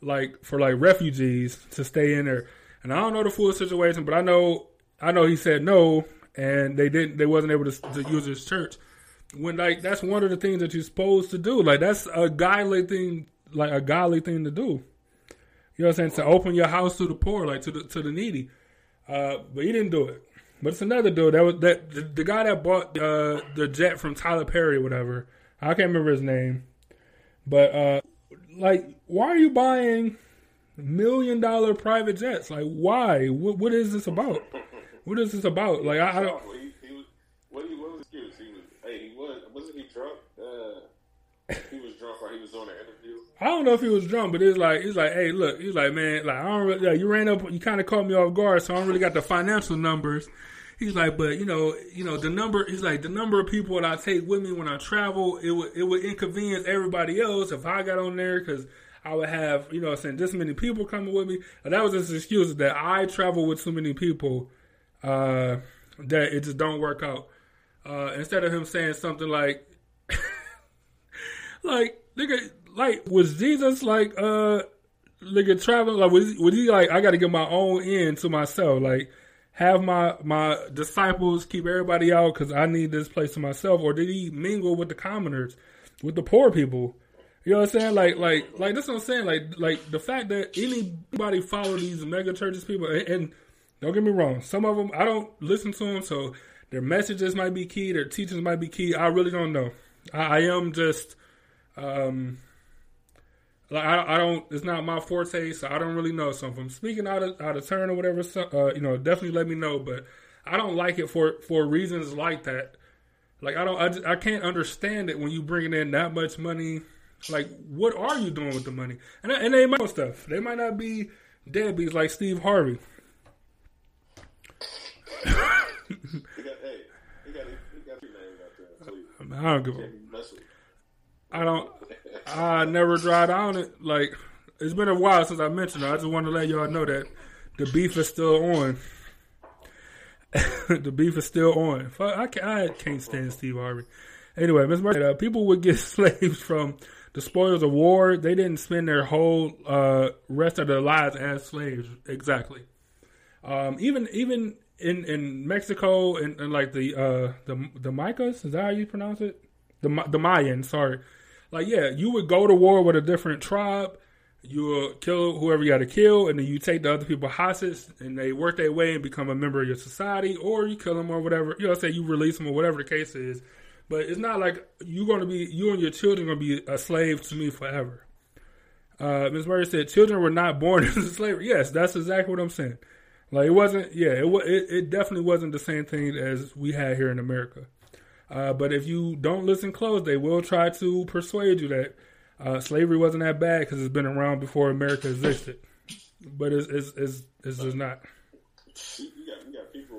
like for like refugees to stay in there. And I don't know the full situation, but I know I know he said no and they didn't they wasn't able to, to use his church when like that's one of the things that you're supposed to do. Like that's a godly thing, like a godly thing to do. You know what I'm saying? To open your house to the poor, like to the to the needy. Uh, but he didn't do it. But it's another dude that was that the, the guy that bought uh, the jet from Tyler Perry, or whatever. I can't remember his name. But uh, like, why are you buying million dollar private jets? Like, why? What, what is this about? What is this about? Like, I, I don't. He, was, what, was excuse? He was, hey, he was, wasn't he drunk? Uh, he was drunk while he was doing an interview. I don't know if he was drunk, but it's like he's like, hey, look, he's like, man, like I don't really, like, you ran up, you kind of caught me off guard, so I don't really got the financial numbers. He's like, but you know, you know, the number, he's like, the number of people that I take with me when I travel, it would it would inconvenience everybody else if I got on there because I would have, you know, saying this many people coming with me. And that was his excuse that I travel with too many people, uh, that it just don't work out. Uh, instead of him saying something like, like nigga, like was Jesus like uh nigga traveling? Like was was he like I got to get my own end to myself? Like have my my disciples keep everybody out because I need this place to myself, or did he mingle with the commoners, with the poor people? You know what I'm saying? Like, like, like that's what I'm saying. Like, like the fact that anybody follow these mega churches, people, and, and don't get me wrong, some of them I don't listen to them, so their messages might be key, their teachings might be key. I really don't know. I, I am just, um, like I, I don't. It's not my forte, so I don't really know. So if I'm speaking out of out of turn or whatever, so, uh, you know, definitely let me know. But I don't like it for for reasons like that. Like I don't, I, just, I can't understand it when you bringing in that much money. Like, what are you doing with the money? And and they might stuff. They might not be deadbeats like Steve Harvey. Got, hey, got, he got two names out there in Cleveland. I don't give a Can't mess with him. I don't. I never dried on it. Like it's been a while since I mentioned it. I just want to let y'all know that the beef is still on. the beef is still on. Fuck, I can't, I can't stand Steve Harvey. Anyway, Ms. Murray, uh, people would get slaves from the spoils of war. They didn't spend their whole uh, rest of their lives as slaves. Exactly. Um, even even in, in Mexico and, and like the uh, the the Micas, is that how you pronounce it? The the Mayans, sorry. Like yeah, you would go to war with a different tribe. You will kill whoever you got to kill, and then you take the other people hostage, and they work their way and become a member of your society, or you kill them or whatever. You know, say you release them or whatever the case is. But it's not like you're going to be you and your children going to be a slave to me forever. Uh, Ms. Murray said children were not born into slavery. Yes, that's exactly what I'm saying. Like it wasn't. Yeah, it it, it definitely wasn't the same thing as we had here in America. Uh, but if you don't listen close, they will try to persuade you that uh, slavery wasn't that bad because it's been around before America existed. But it's it's it's, it's just not. You got, you got people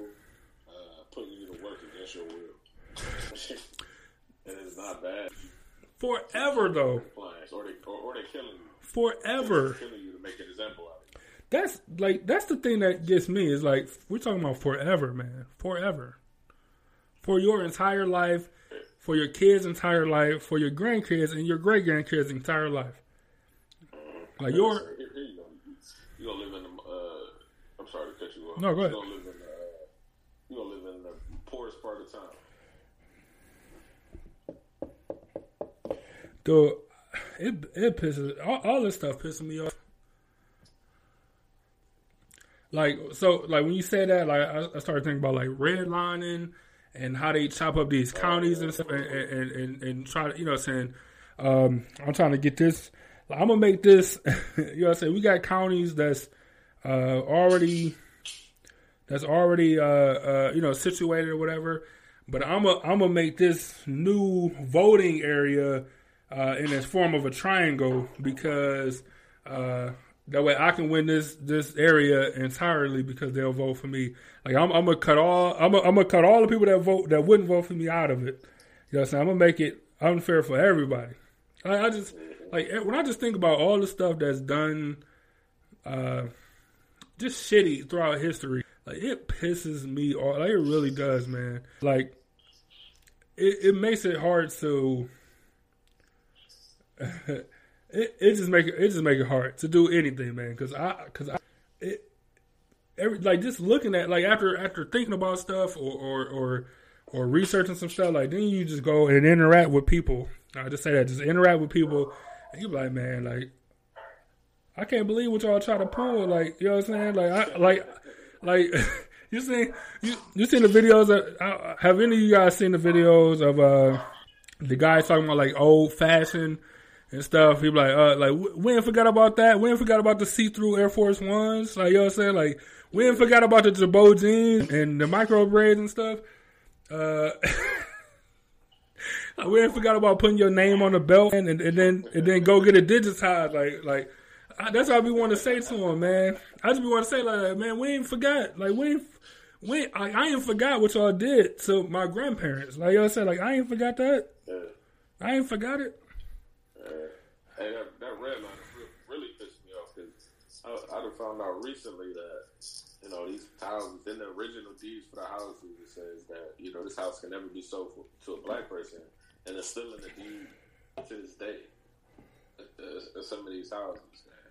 uh, putting you to work against your will. and it's not bad. Forever though, or they, or, or they killing you. forever. Killing you to make an example out of you. That's like that's the thing that gets me is like we're talking about forever, man, forever, for your entire life, for your kids' entire life, for your grandkids and your great grandkids' entire life. Like your you go. You gonna live in the. Uh, I'm sorry to cut you off. No, go ahead. You gonna live in. Uh, you gonna live in the poorest part of town. Dude, it it pisses all, all this stuff pisses me off. Like so, like when you say that, like I, I started thinking about like redlining and how they chop up these counties and stuff, and and, and, and try to, you know, saying, um, I'm trying to get this. I'm gonna make this. you know, what I'm saying we got counties that's uh, already that's already uh, uh, you know situated or whatever. But I'm a, I'm gonna make this new voting area uh, in this form of a triangle because uh, that way I can win this this area entirely because they'll vote for me. Like I'm, I'm gonna cut all I'm I'm gonna cut all the people that vote that wouldn't vote for me out of it. You know what I'm saying? I'm gonna make it unfair for everybody. I, I just like when I just think about all the stuff that's done, uh, just shitty throughout history. Like it pisses me off. Like it really does, man. Like it, it makes it hard to. it, it just make it, just make it hard to do anything, man. Because I because I it every like just looking at like after after thinking about stuff or or or, or researching some stuff like then you just go and interact with people. I just say that just interact with people, and you like, man, like I can't believe what y'all try to pull. Like you know what I'm saying? Like I like like. You seen you you seen the videos? Of, uh, have any of you guys seen the videos of uh the guys talking about like old fashioned and stuff? He be like, uh, like we ain't forgot about that. We ain't forgot about the see through Air Force Ones. Like you know what I'm saying? Like we ain't forgot about the Girbaud jeans and the micro braids and stuff. Uh, we ain't forgot about putting your name on the belt and, and, and then and then go get it digitized. Like like I, that's what I be want to say to him, man. I just be want to say like, man, we ain't forgot. Like we ain't. We, I, I ain't forgot what y'all did to my grandparents. Like y'all said, like I ain't forgot that. I ain't forgot it. Hey, that, that red line really, really pissed me off because I, I found out recently that you know these houses in the original deeds for the houses it says that you know this house can never be sold for, to a black person, and it's still in the deed to this day. Uh, uh, At, the, some of these houses, man,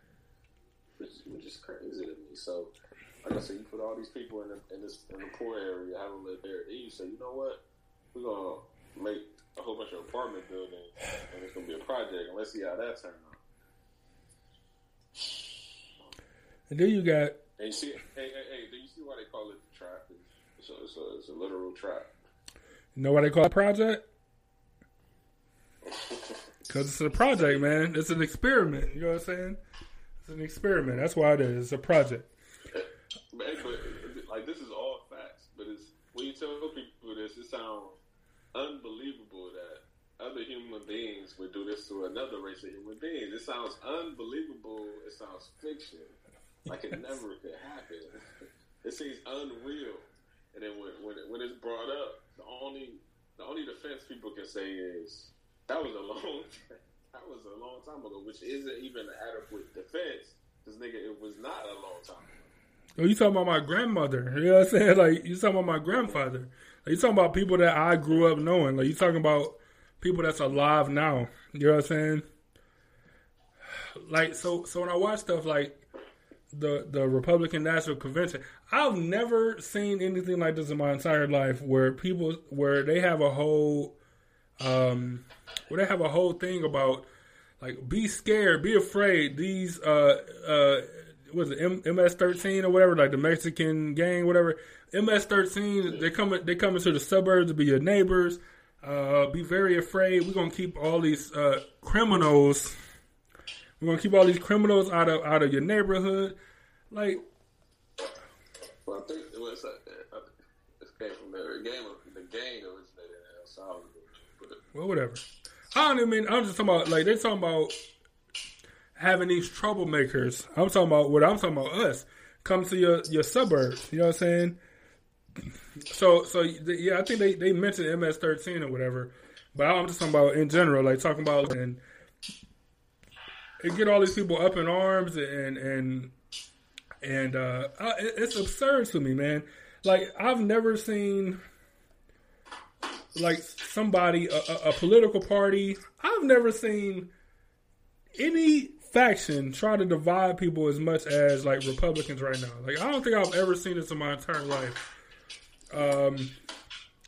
which, which is crazy to me. So, like I said, you put all these people in the, in this in the poor area, have them live there. Then you say, you know what? We're gonna make a whole bunch of apartment buildings, and it's gonna be a project, and let's see how that turns out. And then you got And you see, hey, hey, hey, do you see why they call it the trap? It's a, it's a, it's a literal trap. you know what they call a project? Because it's a project, man. It's an experiment. You know what I'm saying? It's an experiment. That's why it is. It's a project. But, but like this is all facts. But it's when you tell people this, it sounds unbelievable that other human beings would do this to another race of human beings. It sounds unbelievable. It sounds fiction. Like it never could happen. It seems unreal. And then when when, when it's brought up, the only the only defense people can say is that was a long that was a long time ago, which isn't even an adequate defense. Because nigga, it was not a long time ago. Oh, you talking about my grandmother? You know what I'm saying? Like you talking about my grandfather? Like you talking about people that I grew up knowing? Like you talking about people that's alive now? You know what I'm saying? Like so, so when I watch stuff like the the Republican National Convention, I've never seen anything like this in my entire life, where people where they have a whole um where they have a whole thing about like be scared, be afraid. These uh uh was it M- MS13 or whatever, like the Mexican gang, whatever. MS13, they come they come into the suburbs to be your neighbors. Uh, be very afraid. We're gonna keep all these uh, criminals. We're gonna keep all these criminals out of out of your neighborhood. Like, Well, I think it was uh, uh, it came from the game. The gang originated in El Salvador, well, whatever. I don't even mean. I'm just talking about like they're talking about having these troublemakers. I'm talking about what I'm talking about. Us come to your your suburbs. You know what I'm saying? So so yeah, I think they they mentioned MS13 or whatever, but I'm just talking about in general, like talking about and it get all these people up in arms and and and uh, I, it's absurd to me, man. Like I've never seen like somebody a, a, a political party. I've never seen any faction try to divide people as much as like Republicans right now. Like I don't think I've ever seen this in my entire life. Um,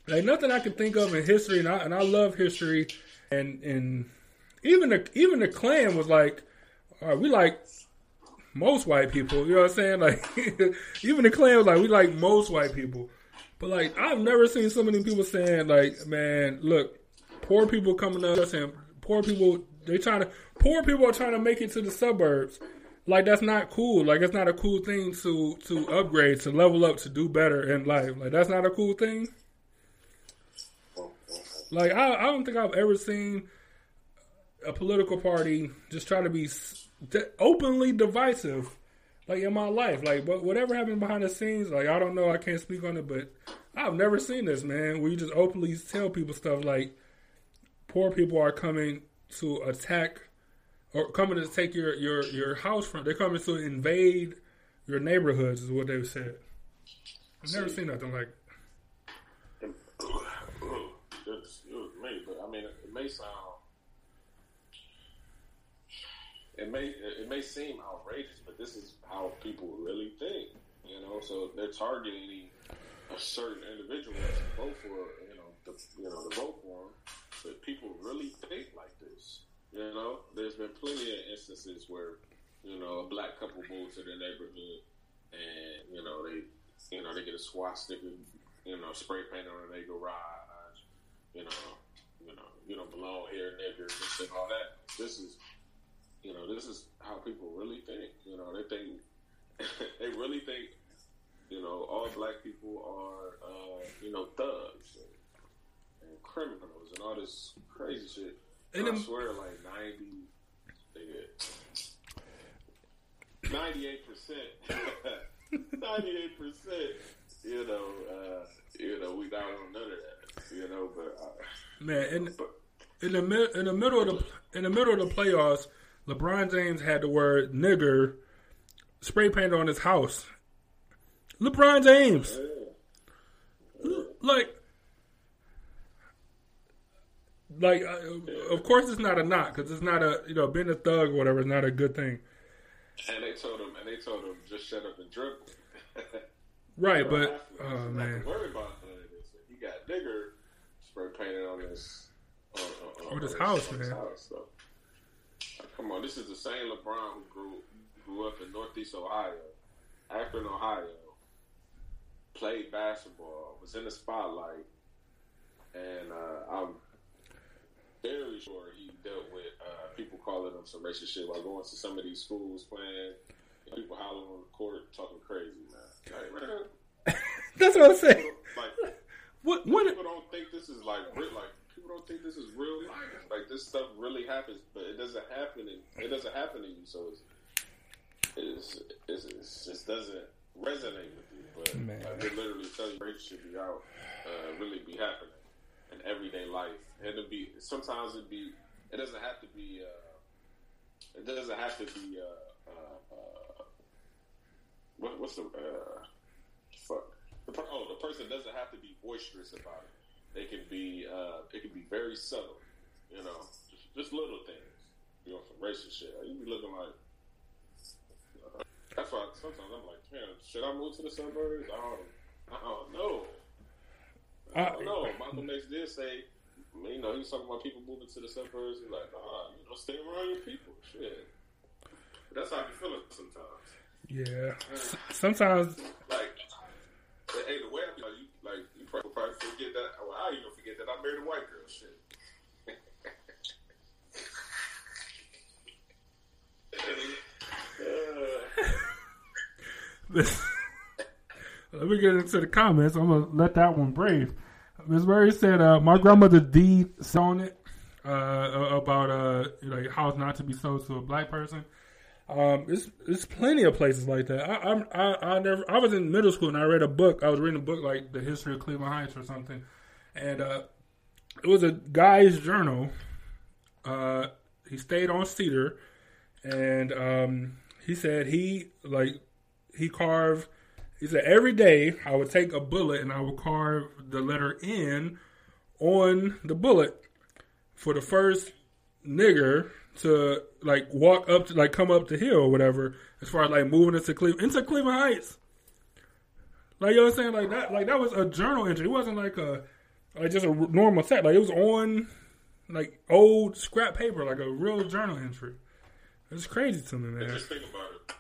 like nothing I can think of in history, and I and I love history, and and even the even the Klan was like, all right, we like most white people. You know what I'm saying? Like even the Klan was like, we like most white people. But like I've never seen so many people saying like, man, look, poor people coming up saying poor people they trying to poor people are trying to make it to the suburbs. Like that's not cool. Like it's not a cool thing to to upgrade, to level up, to do better in life. Like that's not a cool thing. Like I, I don't think I've ever seen a political party just try to be openly divisive, like in my life. Like what, whatever happened behind the scenes, like I don't know, I can't speak on it, but I've never seen this, man. Where you just openly tell people stuff like poor people are coming to attack or coming to take your your your house from. They're coming to invade your neighborhoods, is what they've said. I've never seen nothing like. it. Goodness, it was me, but I mean, it may sound, it may it may seem outrageous, but this is how people really think, you know. So they're targeting a certain individual to vote for, you know, the you know the vote for them. But people really think like this, you know. There's been plenty of instances where, you know, a black couple moves to their neighborhood, and you know they, you know, they get a swastika, you know, spray painted on their garage you know, you know, you don't belong here, nigger, and all that. This is, you know, this is how people really think. You know, they think, they really think, you know, all black people are, uh, you know, thugs and, and criminals and all this crazy shit. And, I swear, like ninety, nigga, ninety-eight percent, ninety-eight percent. You know, uh, you know, we not on none of that. You know, but. Uh, Man, in but in the mid, in the middle of the in the middle of the playoffs, LeBron James had the word "nigger" spray painted on his house. LeBron James, like, like, uh, of course, it's not a knock because it's not a you know being a thug or whatever is not a good thing. And they told him, and they told him, just shut up and dribble. Right, but oh man, worried about. He got bigger spray painted on his on, on, On his on house, on his house, so. Come on, this is the same LeBron who grew grew up in Northeast Ohio, Akron, Ohio. Played basketball, was in the spotlight, and uh, I'm very sure he dealt with uh, people calling him some racist shit while going to some of these schools playing. People hollering on the court, talking crazy, man. Like, man, that's what I'm saying. like What what? people don't think this is like real. Like people don't think this is real life. Like this stuff really happens, but it doesn't happen. In, it doesn't happen to you, so it's it's, it's, it's just doesn't resonate with you. But Man. I could literally tell you, rape should be out, uh, really be happening in everyday life, and it be sometimes it be. It doesn't have to be. Uh, it doesn't have to be. Uh, uh, uh, what, what's the uh, fuck? The per- oh, the person doesn't have to be boisterous about it. They can be. Uh, it can be very subtle. You know, just, just little things. You know, some racist shit. You be looking like. that's why sometimes I'm like, man, should I move to the suburbs? I don't. I don't know. I don't know. Malcolm X did say, you know, he was talking about people moving to the suburbs. He's like, nah, you know, stay around your people. Shit. But that's how you feel it sometimes. Yeah, sometimes Like, hey, the way I feel, like, you, like, you probably, probably forget that. Well, I even forget that I married a white girl. Shit. Let me get into the comments. I'm gonna let that one breathe. Ms. Murray said, uh, "My grandmother deed on it uh, about uh, like house not to be sold to a black person." Um, it's it's plenty of places like that. I, I'm I, I never I was in middle school and I read a book. I was reading a book like the history of Cleveland Heights or something, and uh, it was a guy's journal. Uh, he stayed on Cedar, and um, he said he like he carved. He said every day I would take a bullet and I would carve the letter N on the bullet for the first nigger to like walk up to like come up the hill or whatever. As far as like moving into Cleveland into Cleveland Heights, like you know what I'm saying, like that, like that was a journal entry. It wasn't like a like just a normal set. Like it was on like old scrap paper, like a real journal entry. It's crazy to me, man. just think about it.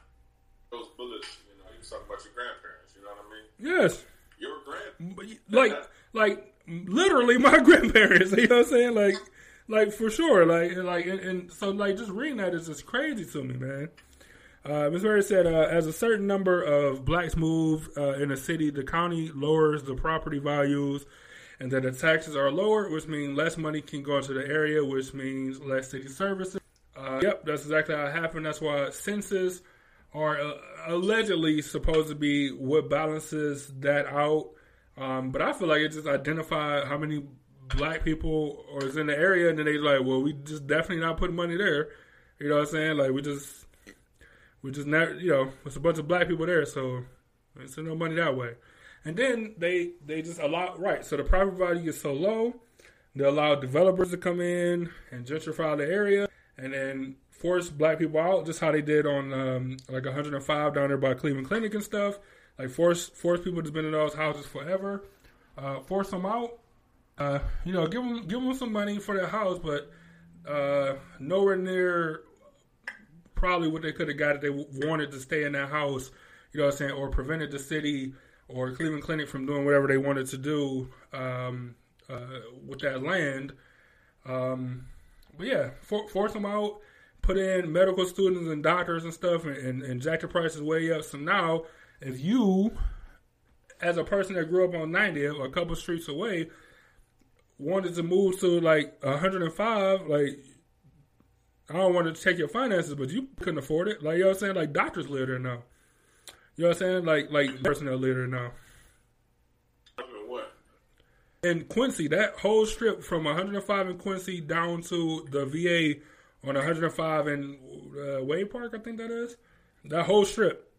Those bullets, you know, you talking about your grandparents. You know what I mean? Yes. Your grand. Like like literally my grandparents. You know what I'm saying? Like like for sure. Like and like and, and so like just reading that is just crazy to me, man. Uh, Ms. Mary said, uh, as a certain number of blacks move uh, in a city, the county lowers the property values, and that the taxes are lower, which means less money can go into the area, which means less city services. Uh, yep, that's exactly how it happened. That's why census are uh, allegedly supposed to be what balances that out. Um, but I feel like it just identified how many black people or is in the area, and then they like, well, we just definitely not putting money there. You know what I'm saying? Like we just, we just not, you know, it's a bunch of black people there, so it's no money that way. And then they they just allow right, so the property value is so low, they allow developers to come in and gentrify the area, and then force black people out, just how they did on um, like 105 down there by Cleveland Clinic and stuff. Like force force people to been in those houses forever, uh, force them out. Uh, you know, give them give them some money for their house, but uh, nowhere near probably what they could have got if they wanted to stay in that house. You know what I'm saying, or prevented the city or Cleveland Clinic from doing whatever they wanted to do um, uh, with that land. Um, but yeah, for, force them out, put in medical students and doctors and stuff, and, and, and jack the prices way up. So now, if you, as a person that grew up on 90th, a couple streets away, wanted to move to like 105, like I don't want to check your finances, but you couldn't afford it. Like you know what I'm saying? Like doctors live there now. You know what I'm saying? Like like personnel live there now. In Quincy, that whole strip from 105 in Quincy down to the VA on 105 in uh, Wade Park, I think that is. That whole strip,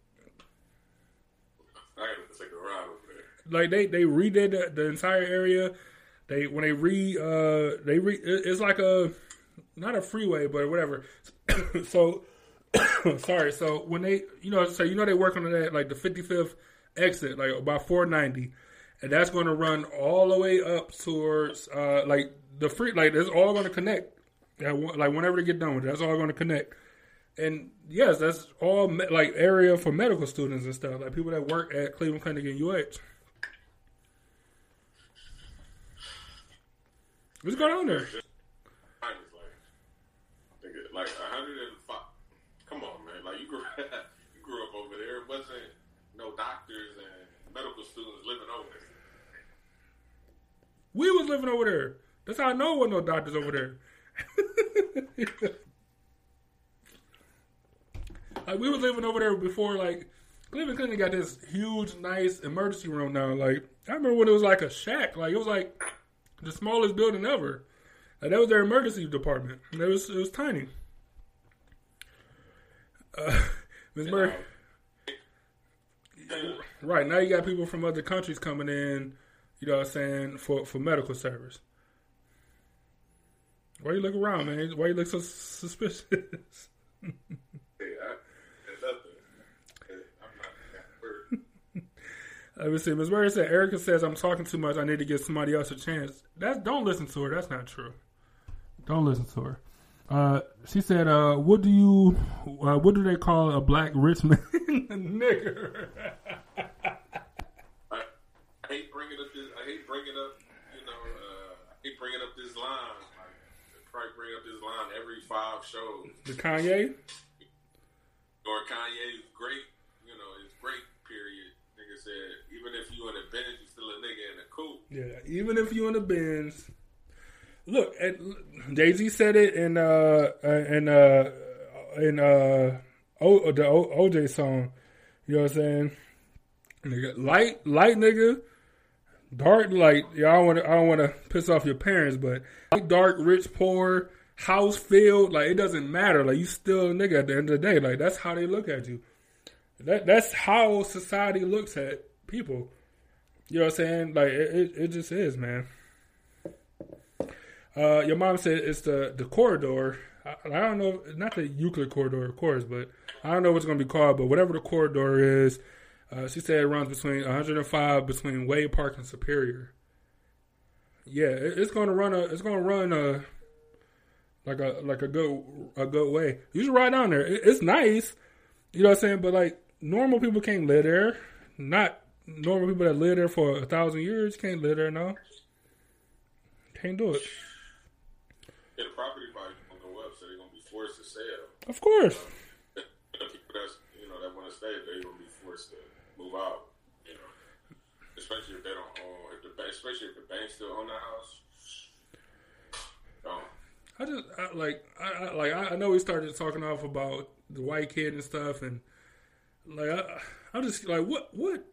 I gotta take a ride over there. like they they redid the, the entire area. they when they re uh they re it's like a not a freeway but whatever. so sorry. So when they you know so you know they work on that like the 55th exit like about 490, and that's going to run all the way up towards uh like the free like it's all going to connect. Like whenever they get done with it, that's all going to connect. And yes, that's all me- like area for medical students and stuff, like people that work at Cleveland Clinic and UH. What's going on there? Like, I think it, like 105. Come on, man. Like you grew, you grew up over there. It wasn't no doctors and medical students living over there. We was living over there. That's how I know there was no doctors over there. like we were living over there before. Like Cleveland Clinic got this huge, nice emergency room now. Like I remember when it was like a shack. Like it was like the smallest building ever. Like that was their emergency department. And it was it was tiny. Uh, Ms. Murray. Right now, you got people from other countries coming in. You know what I'm saying for for medical service. Why you look around, man? Why you look so suspicious? Hey, I, there's nothing. I'm not that word. Let me see. Ms. Murray said Erica says I'm talking too much. I need to give somebody else a chance. That's don't listen to her. That's not true. Don't listen to her. Uh, she said, uh, "What do you, uh, what do they call a black rich man, nigger?" I, I hate bringing up this. I hate bringing up. You know, uh, I hate bringing up this line. Probably bring up this line every five shows. the Kanye. Or Kanye's great. You know, it's great. Period. Nigga said, even if you in a Benz, you still a nigga in a coupe. Yeah, even if you in the bins. Look, Jay Z said it in uh in uh in uh o, the o, OJ song. You know what I'm saying? Nigga, light light nigga, dark light. y'all want I don't want to piss off your parents, but dark, rich, poor, house filled. Like it doesn't matter. Like you still a nigga at the end of the day. Like that's how they look at you. That that's how society looks at people. You know what I'm saying? Like it, it, it just is, man. Uh, your mom said it's the the corridor. I, I don't know, not the Euclid corridor, of course, but I don't know what's to be called. But whatever the corridor is, uh, she said it runs between 105 between Wade Park and Superior. Yeah, it, it's going to run a. It's going to run a like a like a good a good way. You should ride down there. It, it's nice, you know what I'm saying. But like normal people can't live there. Not normal people that live there for a thousand years can't live there. No, can't do it. Yeah, the property value gonna go up, so they're gonna be forced to sell. Of course. The people that's you know that want to stay, they're gonna be forced to move out. You know, especially if they don't own, if the bank, especially if the bank still own the house. Um, I just I, like I, I like I know we started talking off about the white kid and stuff, and like I, I'm just like what what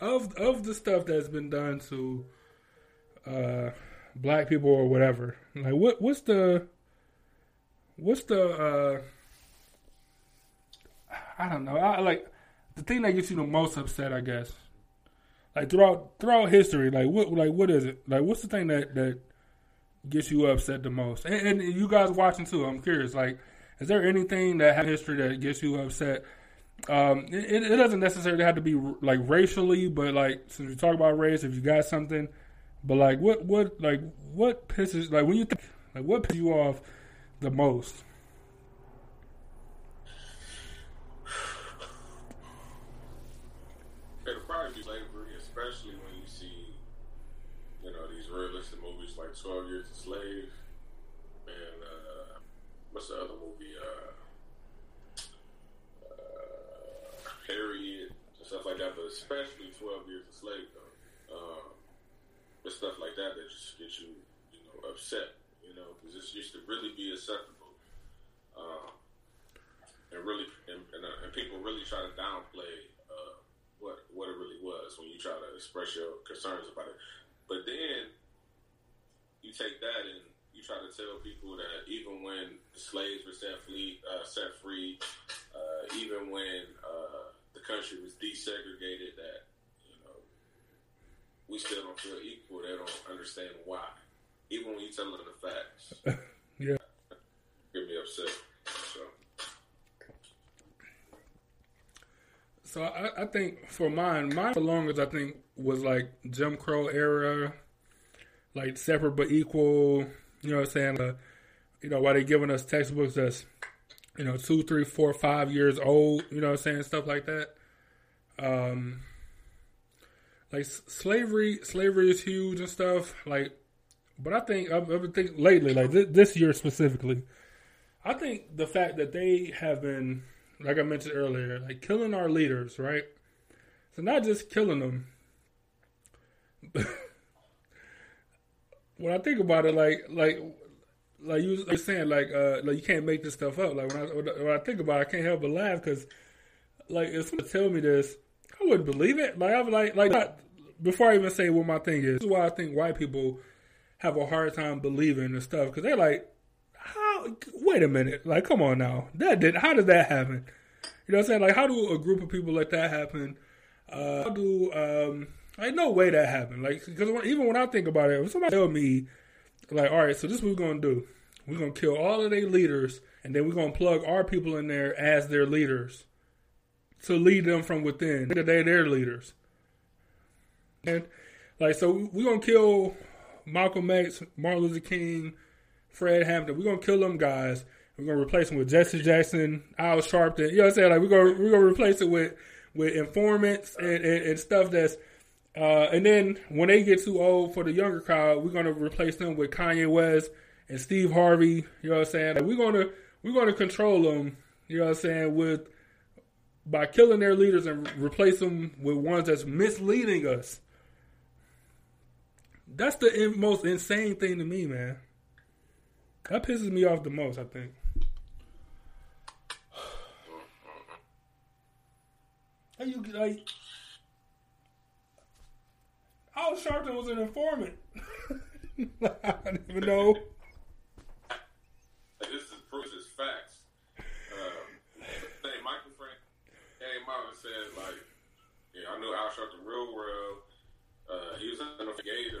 of of the stuff that's been done to uh black people or whatever. Like what what's the what's the uh I don't know. I like the thing that gets you the most upset, I guess. Like throughout throughout history, like what like what is it? Like what's the thing that that gets you upset the most? And, and you guys watching too, I'm curious. Like, is there anything that has history that gets you upset? Um, it, it doesn't necessarily have to be like racially, but like since we talk about race, if you got something, but like what what like what pisses like when you think like what pisses you off the most? it'll probably be slavery, especially when you see, you know, these realistic movies like Twelve Years a Slave and uh, what's the other movie? Uh, uh, Harriet and stuff like that. But especially Twelve Years a Slave, though. Um, but stuff like that that just gets you, you know, upset. You know, because this used to really be acceptable. Um, and really, and, and, uh, and people really try to downplay uh, what what it really was when you try to express your concerns about it. But then you take that and you try to tell people that even when the slaves were set free, uh, set free, uh, even when uh, the country was desegregated, that you know we still don't feel equal. They don't understand why, even when you tell them the facts. yeah. Get me upset. So. So I, I think for mine, mine for longest I think was like Jim Crow era, like separate but equal. You know what I'm saying? Uh, you know why they giving us textbooks that's you know two, three, four, five years old. You know what I'm saying? Stuff like that. Um, like slavery, slavery is huge and stuff. Like, but I think I've, I've been thinking lately, like this, this year specifically. I think the fact that they have been like I mentioned earlier, like killing our leaders, right? So not just killing them. when I think about it, like like like you were saying, like uh, like you can't make this stuff up. Like when I when I think about it, I can't help but laugh because like if someone tell me this, I wouldn't believe it. Like I'm like like not, before I even say what my thing is. This is why I think white people have a hard time believing this stuff because they're like how? Wait a minute. Like, come on now. That did. How did that happen? You know what I'm saying? Like, how do a group of people let that happen? Uh, how do um? Like, no way that happened. Like, because even when I think about it, if somebody tell me, like, all right, so this is what we're gonna do. We're gonna kill all of their leaders, and then we're gonna plug our people in there as their leaders to lead them from within. They're their leaders. And like, so we're gonna kill Malcolm X, Martin Luther King. Fred Hampton. We're gonna kill them guys. We're gonna replace them with Jesse Jackson, Al Sharpton. You know what I'm saying? Like we're gonna we're gonna replace it with with informants and, and, and stuff that's. Uh, and then when they get too old for the younger crowd, we're gonna replace them with Kanye West and Steve Harvey. You know what I'm saying? Like we're gonna we're gonna control them. You know what I'm saying? With by killing their leaders and replace them with ones that's misleading us. That's the most insane thing to me, man. That pisses me off the most, I think. How you like? Al Sharpton was an informant. I don't even know. This is proof. Is facts. Um, hey, Michael Frank out and said like, "Yeah, I knew Al Sharpton real well. Uh, he was the gave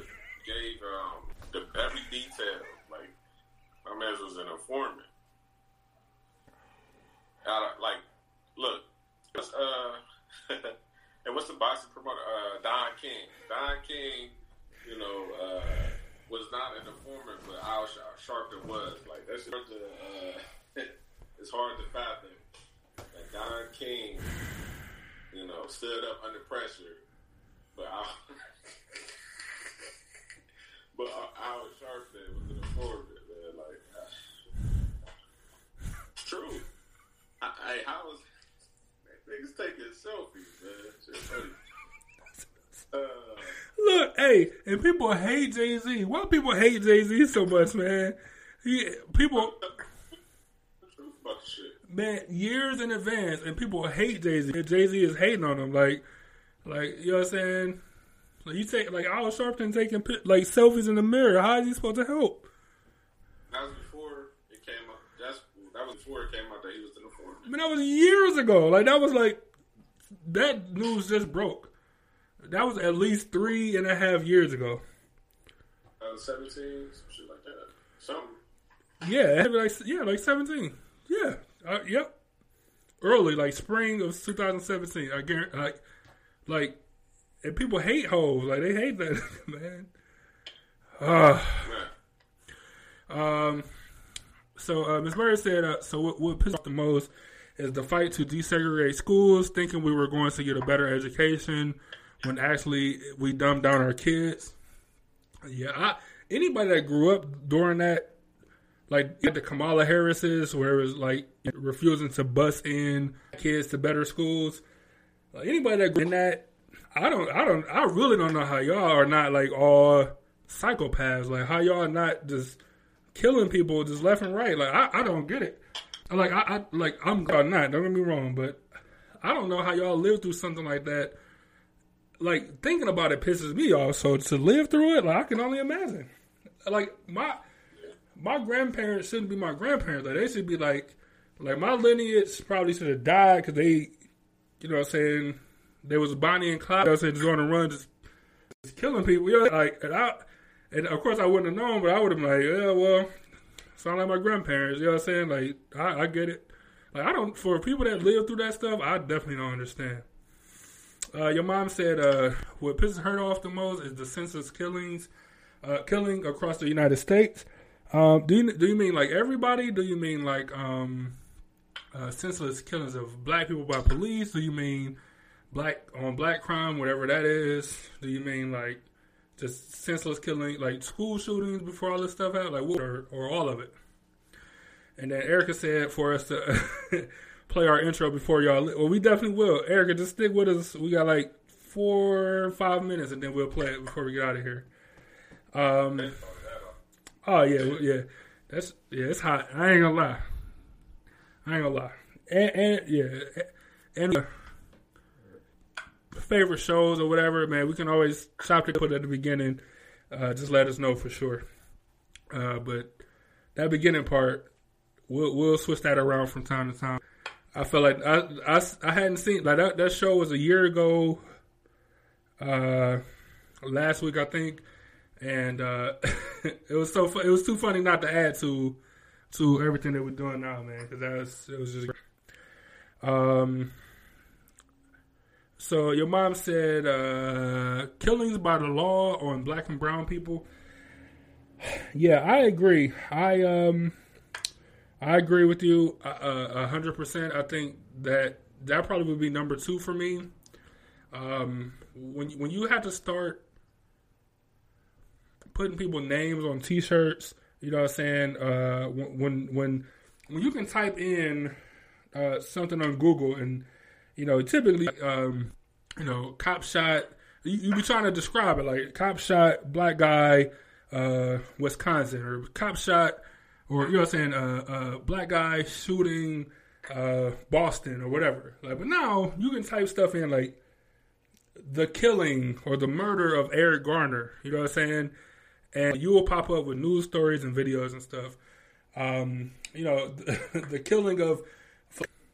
gave um, the every detail. Like, my man was an informant. Uh, like, look, what's, uh, and what's the boxing promoter? Uh, Don King. Don King, you know, uh, was not an informant, but Al Sharpton that's hard to, uh, it's hard to fathom that Don King, you know, stood up under pressure, but Al, but Al Sharpton was an informant, man. Like, it's true. I, I, how was niggas taking selfies, man? Shit funny. Uh, Look, hey, and people hate Jay Z. Why people hate Jay Z so much, man? He people, truth about the shit. man, years in advance, and people hate Jay Z. Jay Z is hating on him, like, like you know what I'm saying? Like you take like Al Sharpton taking like selfies in the mirror. How is he supposed to help? That was before it came out. That's that was before it came out that he was in the informant. I mean, that was years ago. Like that was like that news just broke. That was at least three and a half years ago. Uh, Seventeen, some shit like that. Something. Yeah, like yeah, like seventeen. Yeah, uh, yep. Early, like spring of 2017. I guarantee, like, like, and people hate Hov. Like they hate that man. Uh, um. So uh, Ms. Bird said, uh, "So what, what pissed off the most is the fight to desegregate schools, thinking we were going to get a better education, when actually we dumbed down our kids." Yeah, I, anybody that grew up during that, like the Kamala Harris's, where it was like refusing to bus in kids to better schools. Like anybody that in that, I don't, I don't, I really don't know how y'all are not like all psychopaths. Like how y'all not just killing people just left and right. Like I, I don't get it. Like I, I like I'm not. Don't get me wrong, but I don't know how y'all live through something like that. Like thinking about it pisses me off. So to live through it, like I can only imagine. Like my my grandparents shouldn't be my grandparents. Like they should be like like my lineage probably should have died because they, you know, what I'm saying there was Bonnie and Clyde. I was saying just on the run, just just killing people. Yeah, like and I, and of course I wouldn't have known, but I would have been like, yeah, well, sound like my grandparents. You know what I'm saying? Like I, I get it. Like I don't for people that live through that stuff, I definitely don't understand. Uh, your mom said uh, what pisses her off the most is the senseless killings, uh, killing across the United States. Um, do you do you mean like everybody? Do you mean like um, uh, senseless killings of black people by police? Do you mean black on black crime, whatever that is? Do you mean like just senseless killing, like school shootings before all this stuff happened, like what, or, or all of it? And then Erica said for us to play our intro before y'all. Well, we definitely will. Erica, just stick with us. We got like four, five minutes, and then we'll play it before we get out of here. Um. Oh yeah, yeah. That's yeah. It's hot. I ain't gonna lie. I ain't gonna lie. And, and yeah, and uh, favorite shows or whatever, man. We can always stop to put at the beginning. Uh, just let us know for sure. Uh, but that beginning part, we'll we'll switch that around from time to time. I felt like I, I, I hadn't seen like that that show was a year ago. Uh, last week I think, and uh, it was so fu- it was too funny not to add to to everything that we're doing now, man. Because that was it was just. Um. So your mom said uh, killings by the law on black and brown people. Yeah, I agree. I um, I agree with you a hundred percent. I think that that probably would be number two for me. Um, when when you have to start putting people names on T-shirts, you know what I'm saying? Uh, when when when you can type in uh, something on Google and you know typically um, you know cop shot, you, you be trying to describe it like cop shot black guy, uh, Wisconsin or cop shot or you know what I'm saying, uh, uh, black guy shooting uh, Boston or whatever. Like, but now you can type stuff in like the killing or the murder of Eric Garner. You know what I'm saying, and you will pop up with news stories and videos and stuff. Um, you know, the, the killing of,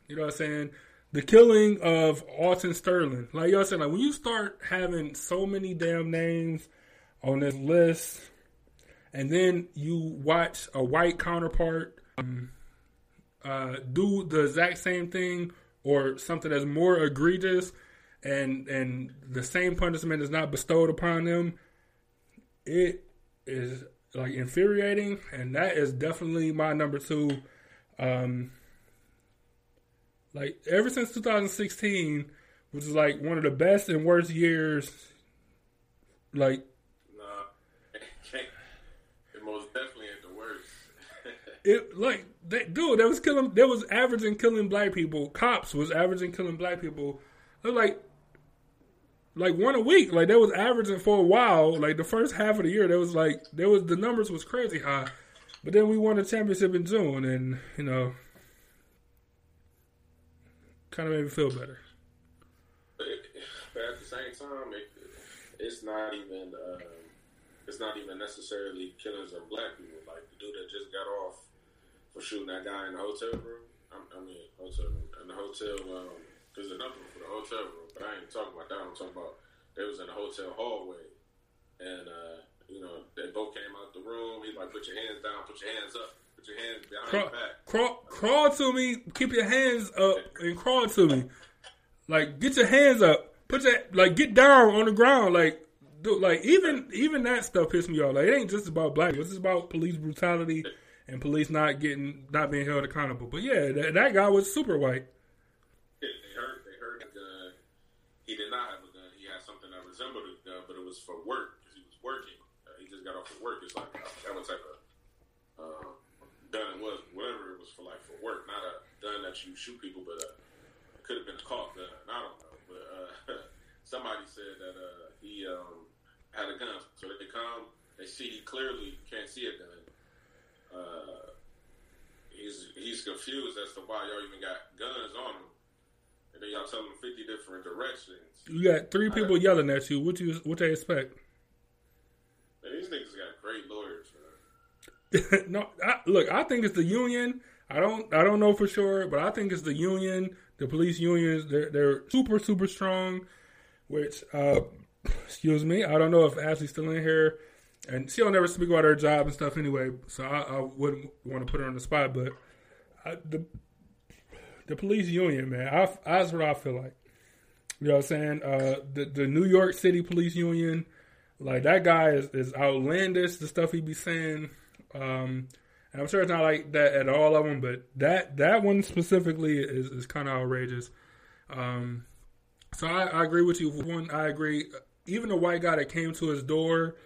you know what I'm saying. The killing of Alton Sterling, like you know what I'm saying, like when you start having so many damn names on this list, and then you watch a white counterpart um, uh, do the exact same thing or something that's more egregious and and the same punishment is not bestowed upon them it is like infuriating and that is definitely my number two um like ever since 2016 which is like one of the best and worst years like Nah, it most definitely ain't the worst. it like they, dude, that was killing. That was averaging killing black people. Cops was averaging killing black people. Was like like one a week. Like that was averaging for a while. Like the first half of the year, there was like there was the numbers was crazy high. But then we won the championship in June, and you know, kind of made me feel better. But at the same time, it, it's not even uh, it's not even necessarily killers of black people. Like the dude that just got off for shooting that guy in the hotel room. I, I mean, hotel in the hotel. Um, there's another one for the hotel room, but I ain't talking about that. I'm talking about they was in the hotel hallway, and uh, you know they both came out the room. He's like, "Put your hands down. Put your hands up. Put your hands behind crawl, your back. Crawl, crawl to me. Keep your hands up and crawl to me. Like, get your hands up. Put your like, get down on the ground. Like, dude, like even even that stuff pissed me off. Like, it ain't just about black. It's just about police brutality and police not getting not being held accountable. But yeah, that, that guy was super white. They heard, they heard a gun. He did not have a gun. He had something that resembled a gun, but it was for work because he was working. Uh, he just got off of work. It's like uh, that was type of uh, gun it was, whatever it was for, like for work, not a gun that you shoot people, but uh, it could have been a caulk gun. I don't know, but uh, somebody said that uh, he um, had a gun, so they come, they see he clearly can't see a gun uh, he's he's confused as to why y'all even got guns on him, and then y'all tell him fifty different directions. You got three people yelling at you. What you what they expect? Man, these niggas got great lawyers. No, I, look, I think it's the union. I don't I don't know for sure, but I think it's the union, the police unions. They're they're super super strong, which uh, excuse me. I don't know if Ashley's still in here, and she'll never speak about her job and stuff anyway. So I, I wouldn't want to put her on the spot, but I, the the police union, man, I, that's what I feel like. You know what I'm saying? Uh, the the New York City Police Union, like that guy is, is outlandish. The stuff he be saying, um, and I'm sure it's not like that at all of them, but that that one specifically is is kind of outrageous. Um, so I, I, agree with you. One, I agree. Even the white guy that came to his door,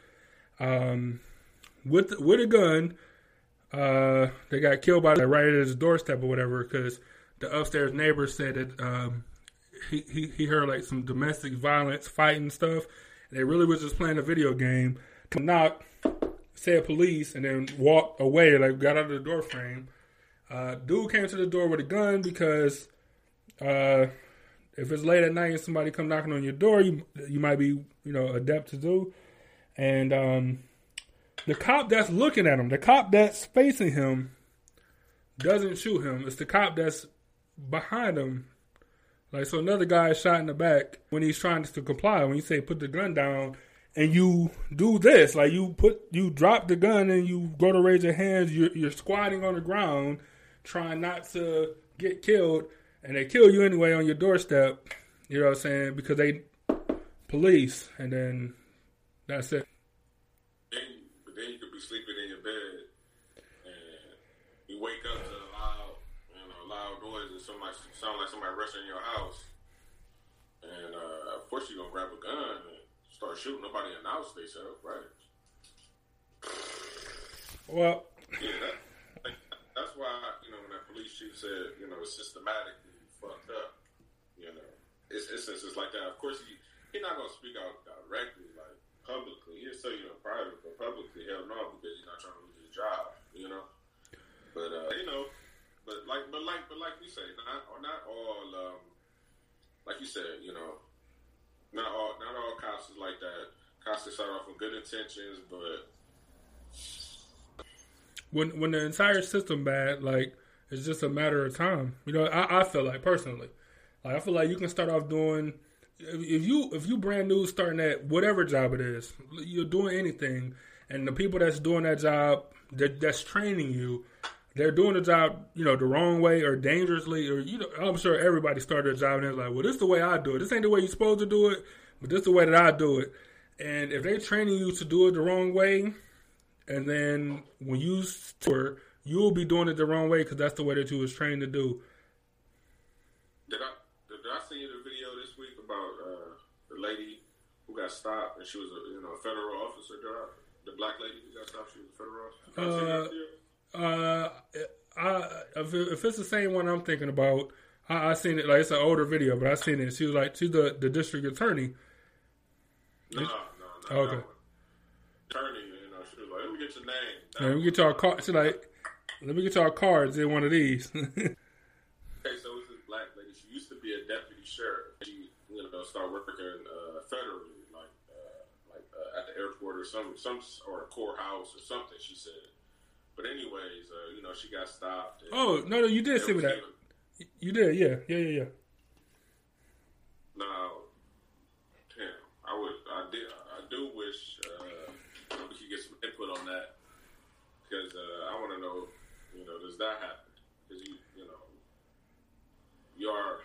um, with with a gun, uh, they got killed by that right at his doorstep or whatever because the upstairs neighbor said that um, he, he he heard like some domestic violence, fighting stuff. They really was just playing a video game. To knock, said police, and then walked away. Like got out of the door frame. Uh, dude came to the door with a gun because uh, if it's late at night and somebody come knocking on your door, you you might be you know adept to do. And um, the cop that's looking at him, the cop that's facing him, doesn't shoot him. It's the cop that's behind him. Like so, another guy is shot in the back when he's trying to comply. When you say put the gun down, and you do this, like you put you drop the gun and you go to raise your hands, you're, you're squatting on the ground, trying not to get killed, and they kill you anyway on your doorstep. You know what I'm saying? Because they police, and then that's it. Then, but then you could be sleeping in your bed, and you wake up somebody sound like somebody rushing your house, and uh, of course you're gonna grab a gun and start shooting. Nobody announced themselves, right? Well, yeah, that, like, that's why you know when that police chief said you know it's systematically fucked up. You know, it's, it's like that. Of course, he he's not gonna speak out directly like publicly. He'll say you know private, but publicly, hell no, because he's not trying to lose his job. You know, but uh, you know but like, but like, but like we say, not not all. Um, like you said, you know, not all not all cops is like that. Cops can start off with good intentions, but when when the entire system bad, like it's just a matter of time. You know, I, I feel like personally, like I feel like you can start off doing if you if you brand new starting at whatever job it is, you're doing anything, and the people that's doing that job that, that's training you they're doing the job, you know, the wrong way or dangerously, or you know, I'm sure everybody started a job and they're like, well, this is the way I do it. This ain't the way you're supposed to do it, but this is the way that I do it. And if they're training you to do it the wrong way, and then when you tour, you'll be doing it the wrong way because that's the way that you was trained to do. Did I did I see the video this week about uh, the lady who got stopped and she was a you know a federal officer? The black lady who got stopped, she was a federal officer. Uh, I if it's the same one I'm thinking about, I, I seen it like it's an older video, but I seen it. She was like she's the, the district attorney. No, no, no. Okay. Attorney, you know, she was like, "Let me get your name." Let me get y'all cards. Like, "Let me get y'all cards in one of these." okay, so it's this black lady. She used to be a deputy sheriff. She, you know, started working uh, federally, like uh, like uh, at the airport or some some or a courthouse or something. She said but anyways, uh, you know, she got stopped. oh no, no, you did see me that. You did, yeah, yeah, yeah, yeah. Now, damn, I would, I did, I do wish uh, we could get some input on that because uh, I want to know, you know, does that happen? Because you, you know, you are,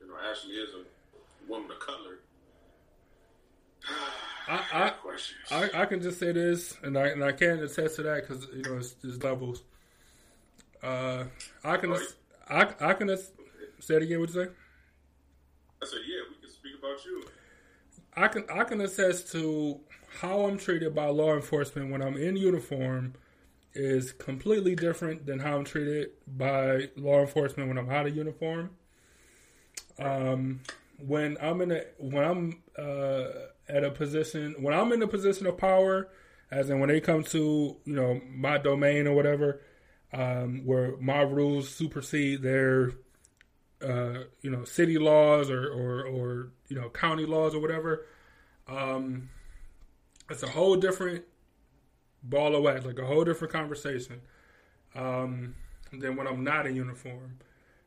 you know, Ashley is a woman of color. I, I, I, I, can just say this, and I and I can attest to that because you know it's, it's levels. Uh, I can, I, I can say it again. What you say? I said, yeah, we can speak about you. I can I can attest to how I'm treated by law enforcement when I'm in uniform is completely different than how I'm treated by law enforcement when I'm out of uniform. Um, when I'm in a when I'm uh, at a position when I'm in a position of power, as in when they come to you know my domain or whatever, um, where my rules supersede their uh, you know city laws or, or or you know county laws or whatever. Um, it's a whole different ball of wax, like a whole different conversation um, than when I'm not in uniform.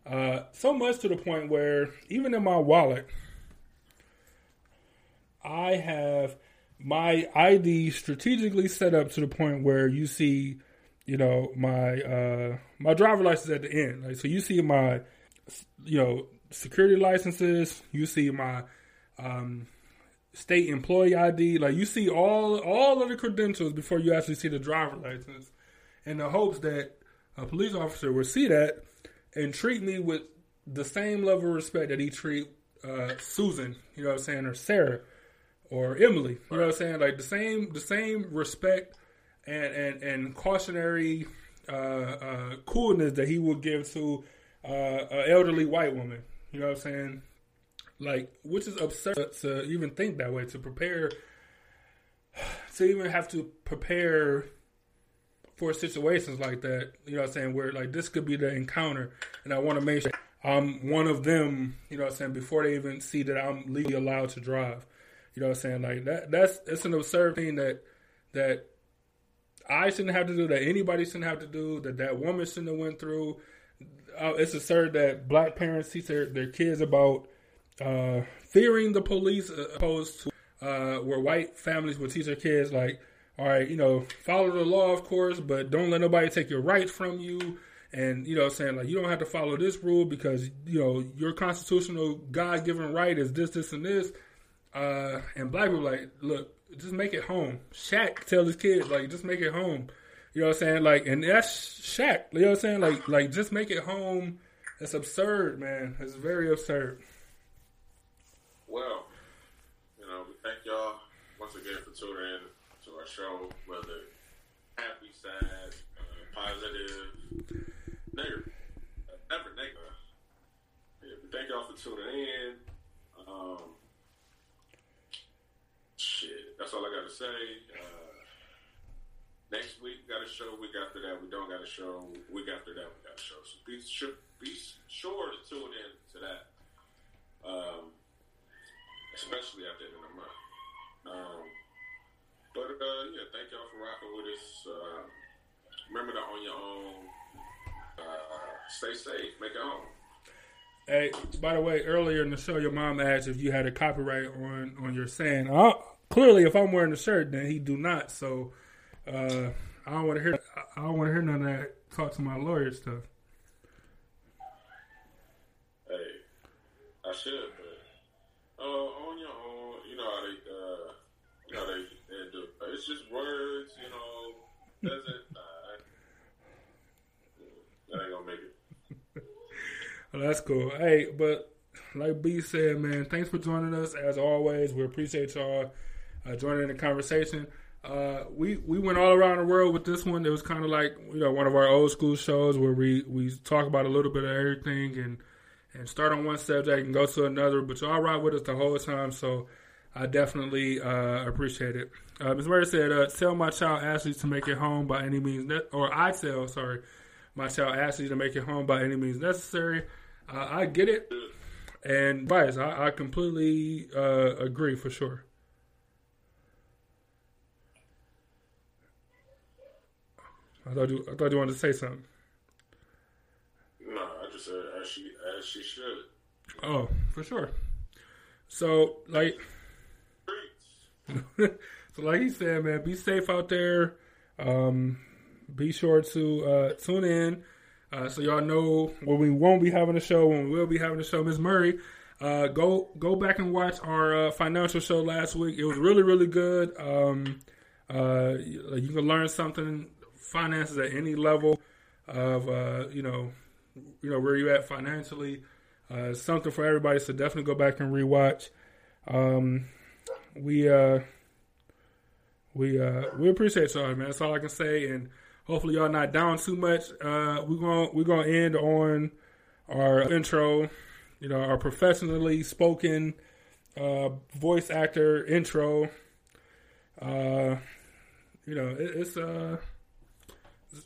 Uh, so much to the point where even in my wallet, I have my ID strategically set up to the point where you see, you know, my uh my driver license at the end. Like so you see my you know, security licenses, you see my um state employee ID, like you see all all of the credentials before you actually see the driver license. In the hopes that a police officer will see that and treat me with the same level of respect that he treat uh, Susan, you know what I'm saying, or Sarah or Emily. You know what I'm saying? Like the same the same respect and and, and cautionary uh, uh, coolness that he would give to uh, an elderly white woman. You know what I'm saying? Like, which is absurd to even think that way. To prepare, to even have to prepare for situations like that. You know what I'm saying? Where like this could be the encounter, and I want to make sure I'm one of them. You know what I'm saying? Before they even see that I'm legally allowed to drive. You know what I'm saying? Like that that's it's an absurd thing that that I shouldn't have to do, that anybody shouldn't have to do, that that woman shouldn't have went through. Uh, it's absurd that black parents teach their, their kids about uh, fearing the police uh, opposed to uh, where white families would teach their kids like, all right, you know, follow the law, of course, but don't let nobody take your rights from you. And, you know, I'm saying like, you don't have to follow this rule because, you know, your constitutional God given right is this, this, and this uh, and black people like, look, just make it home. Shaq tell his kids like, just make it home. You know what I'm saying? Like, and that's Shaq. You know what I'm saying? Like, like just make it home. It's absurd, man. It's very absurd. Well, you know, we thank y'all once again for tuning in to our show, whether happy, sad, uh, positive, negative, never negative. Yeah, thank y'all for tuning in. Um, that's all I got to say. Uh, next week got a show. Week after that, we don't got a show. Week after that, we got a show. So be sure, be sure to tune in to that. Um, especially at the end of the month. Um, but uh, yeah, thank y'all for rocking with us. Uh, remember to on your own. Uh, stay safe. Make it home. Hey, by the way, earlier in the show, your mom asked if you had a copyright on on your saying. Uh, clearly, if I'm wearing the shirt, then he do not. So uh, I don't want to hear. I don't want to hear none of that. Talk to my lawyer stuff. Hey, I should, but uh, on your own, you know how they, uh, you know they, they do. It's just words, you know. Doesn't nah, that ain't gonna make it. Well, that's cool. Hey, but like B said, man, thanks for joining us. As always, we appreciate y'all uh, joining the conversation. Uh, we we went all around the world with this one. It was kind of like you know one of our old school shows where we we talk about a little bit of everything and and start on one subject and go to another. But y'all ride with us the whole time, so I definitely uh, appreciate it. Uh, Ms. Murray said, uh, "Tell my child Ashley to make it home by any means, ne- or I tell, sorry, my child Ashley to make it home by any means necessary." Uh, I get it, and vice, I, I completely uh, agree for sure. I thought you, I thought you wanted to say something. No, I just said as she as she should. Oh, for sure. So, like, so like he said, man, be safe out there. Um, be sure to uh, tune in uh, so y'all know when we won't be having a show, when we will be having a show. Miss Murray, uh, go go back and watch our uh, financial show last week. It was really really good. Um, uh, you can learn something finances at any level of uh, you know you know where you at financially. Uh, something for everybody. So definitely go back and rewatch. Um, we uh, we uh, we appreciate y'all, man. That's all I can say. And hopefully y'all not down too much. Uh, we're gonna we're gonna end on our intro. You know, our professionally spoken uh, voice actor intro. Uh, you know, it, it's uh,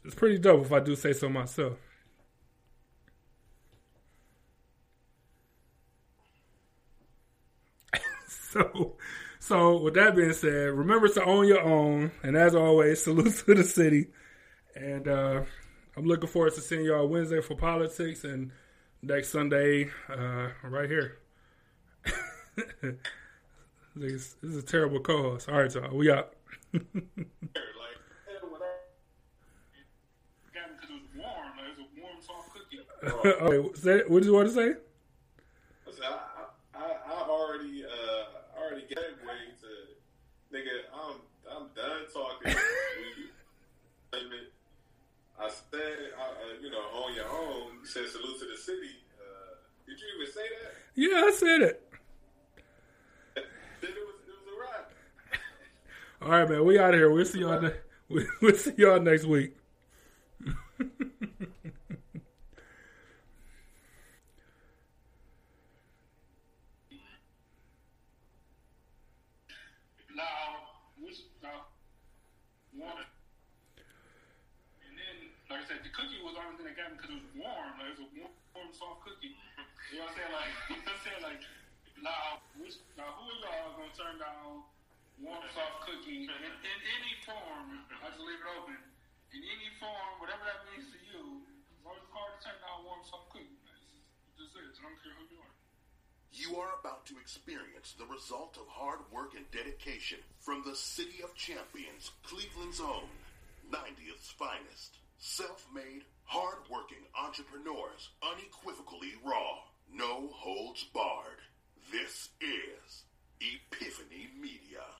it's pretty dope if I do say so myself. so, so with that being said, remember to own your own, and as always, salute to the city. And uh, I'm looking forward to seeing y'all Wednesday for politics, and next Sunday uh, right here. This, is a terrible co-host. All right, y'all. We out. Like, hell, when I- Got me because it was warm. Like, it was a warm, soft cookie. okay, what did you want to say? I I, I, I've already, uh, already gave way to, nigga, I'm, I'm done talking. I said, uh, uh, you know, on your own, you said salute to the city. Uh, did you even say that? Yeah, I said it. It was, it was. All right, man. We out of here. We'll see y'all. Ne- we'll see y'all next week. Now, which, now, warm. And then, like I said, the cookie because it was warm. Like, it was a warm, warm, soft cookie. You know what I'm saying? Like, you know what I'm saying? Like, now, who y'all to turn down warm, soft cookie in, in any form? I just leave it open. In any form, whatever that means to you, hard to turn down warm, soft cookie. Just is. I don't care who you are. You are about to experience the result of hard work and dedication from the City of Champions, Cleveland's own, 90th's finest. Self Hardworking entrepreneurs, unequivocally raw, no holds barred. This is Epiphany Media.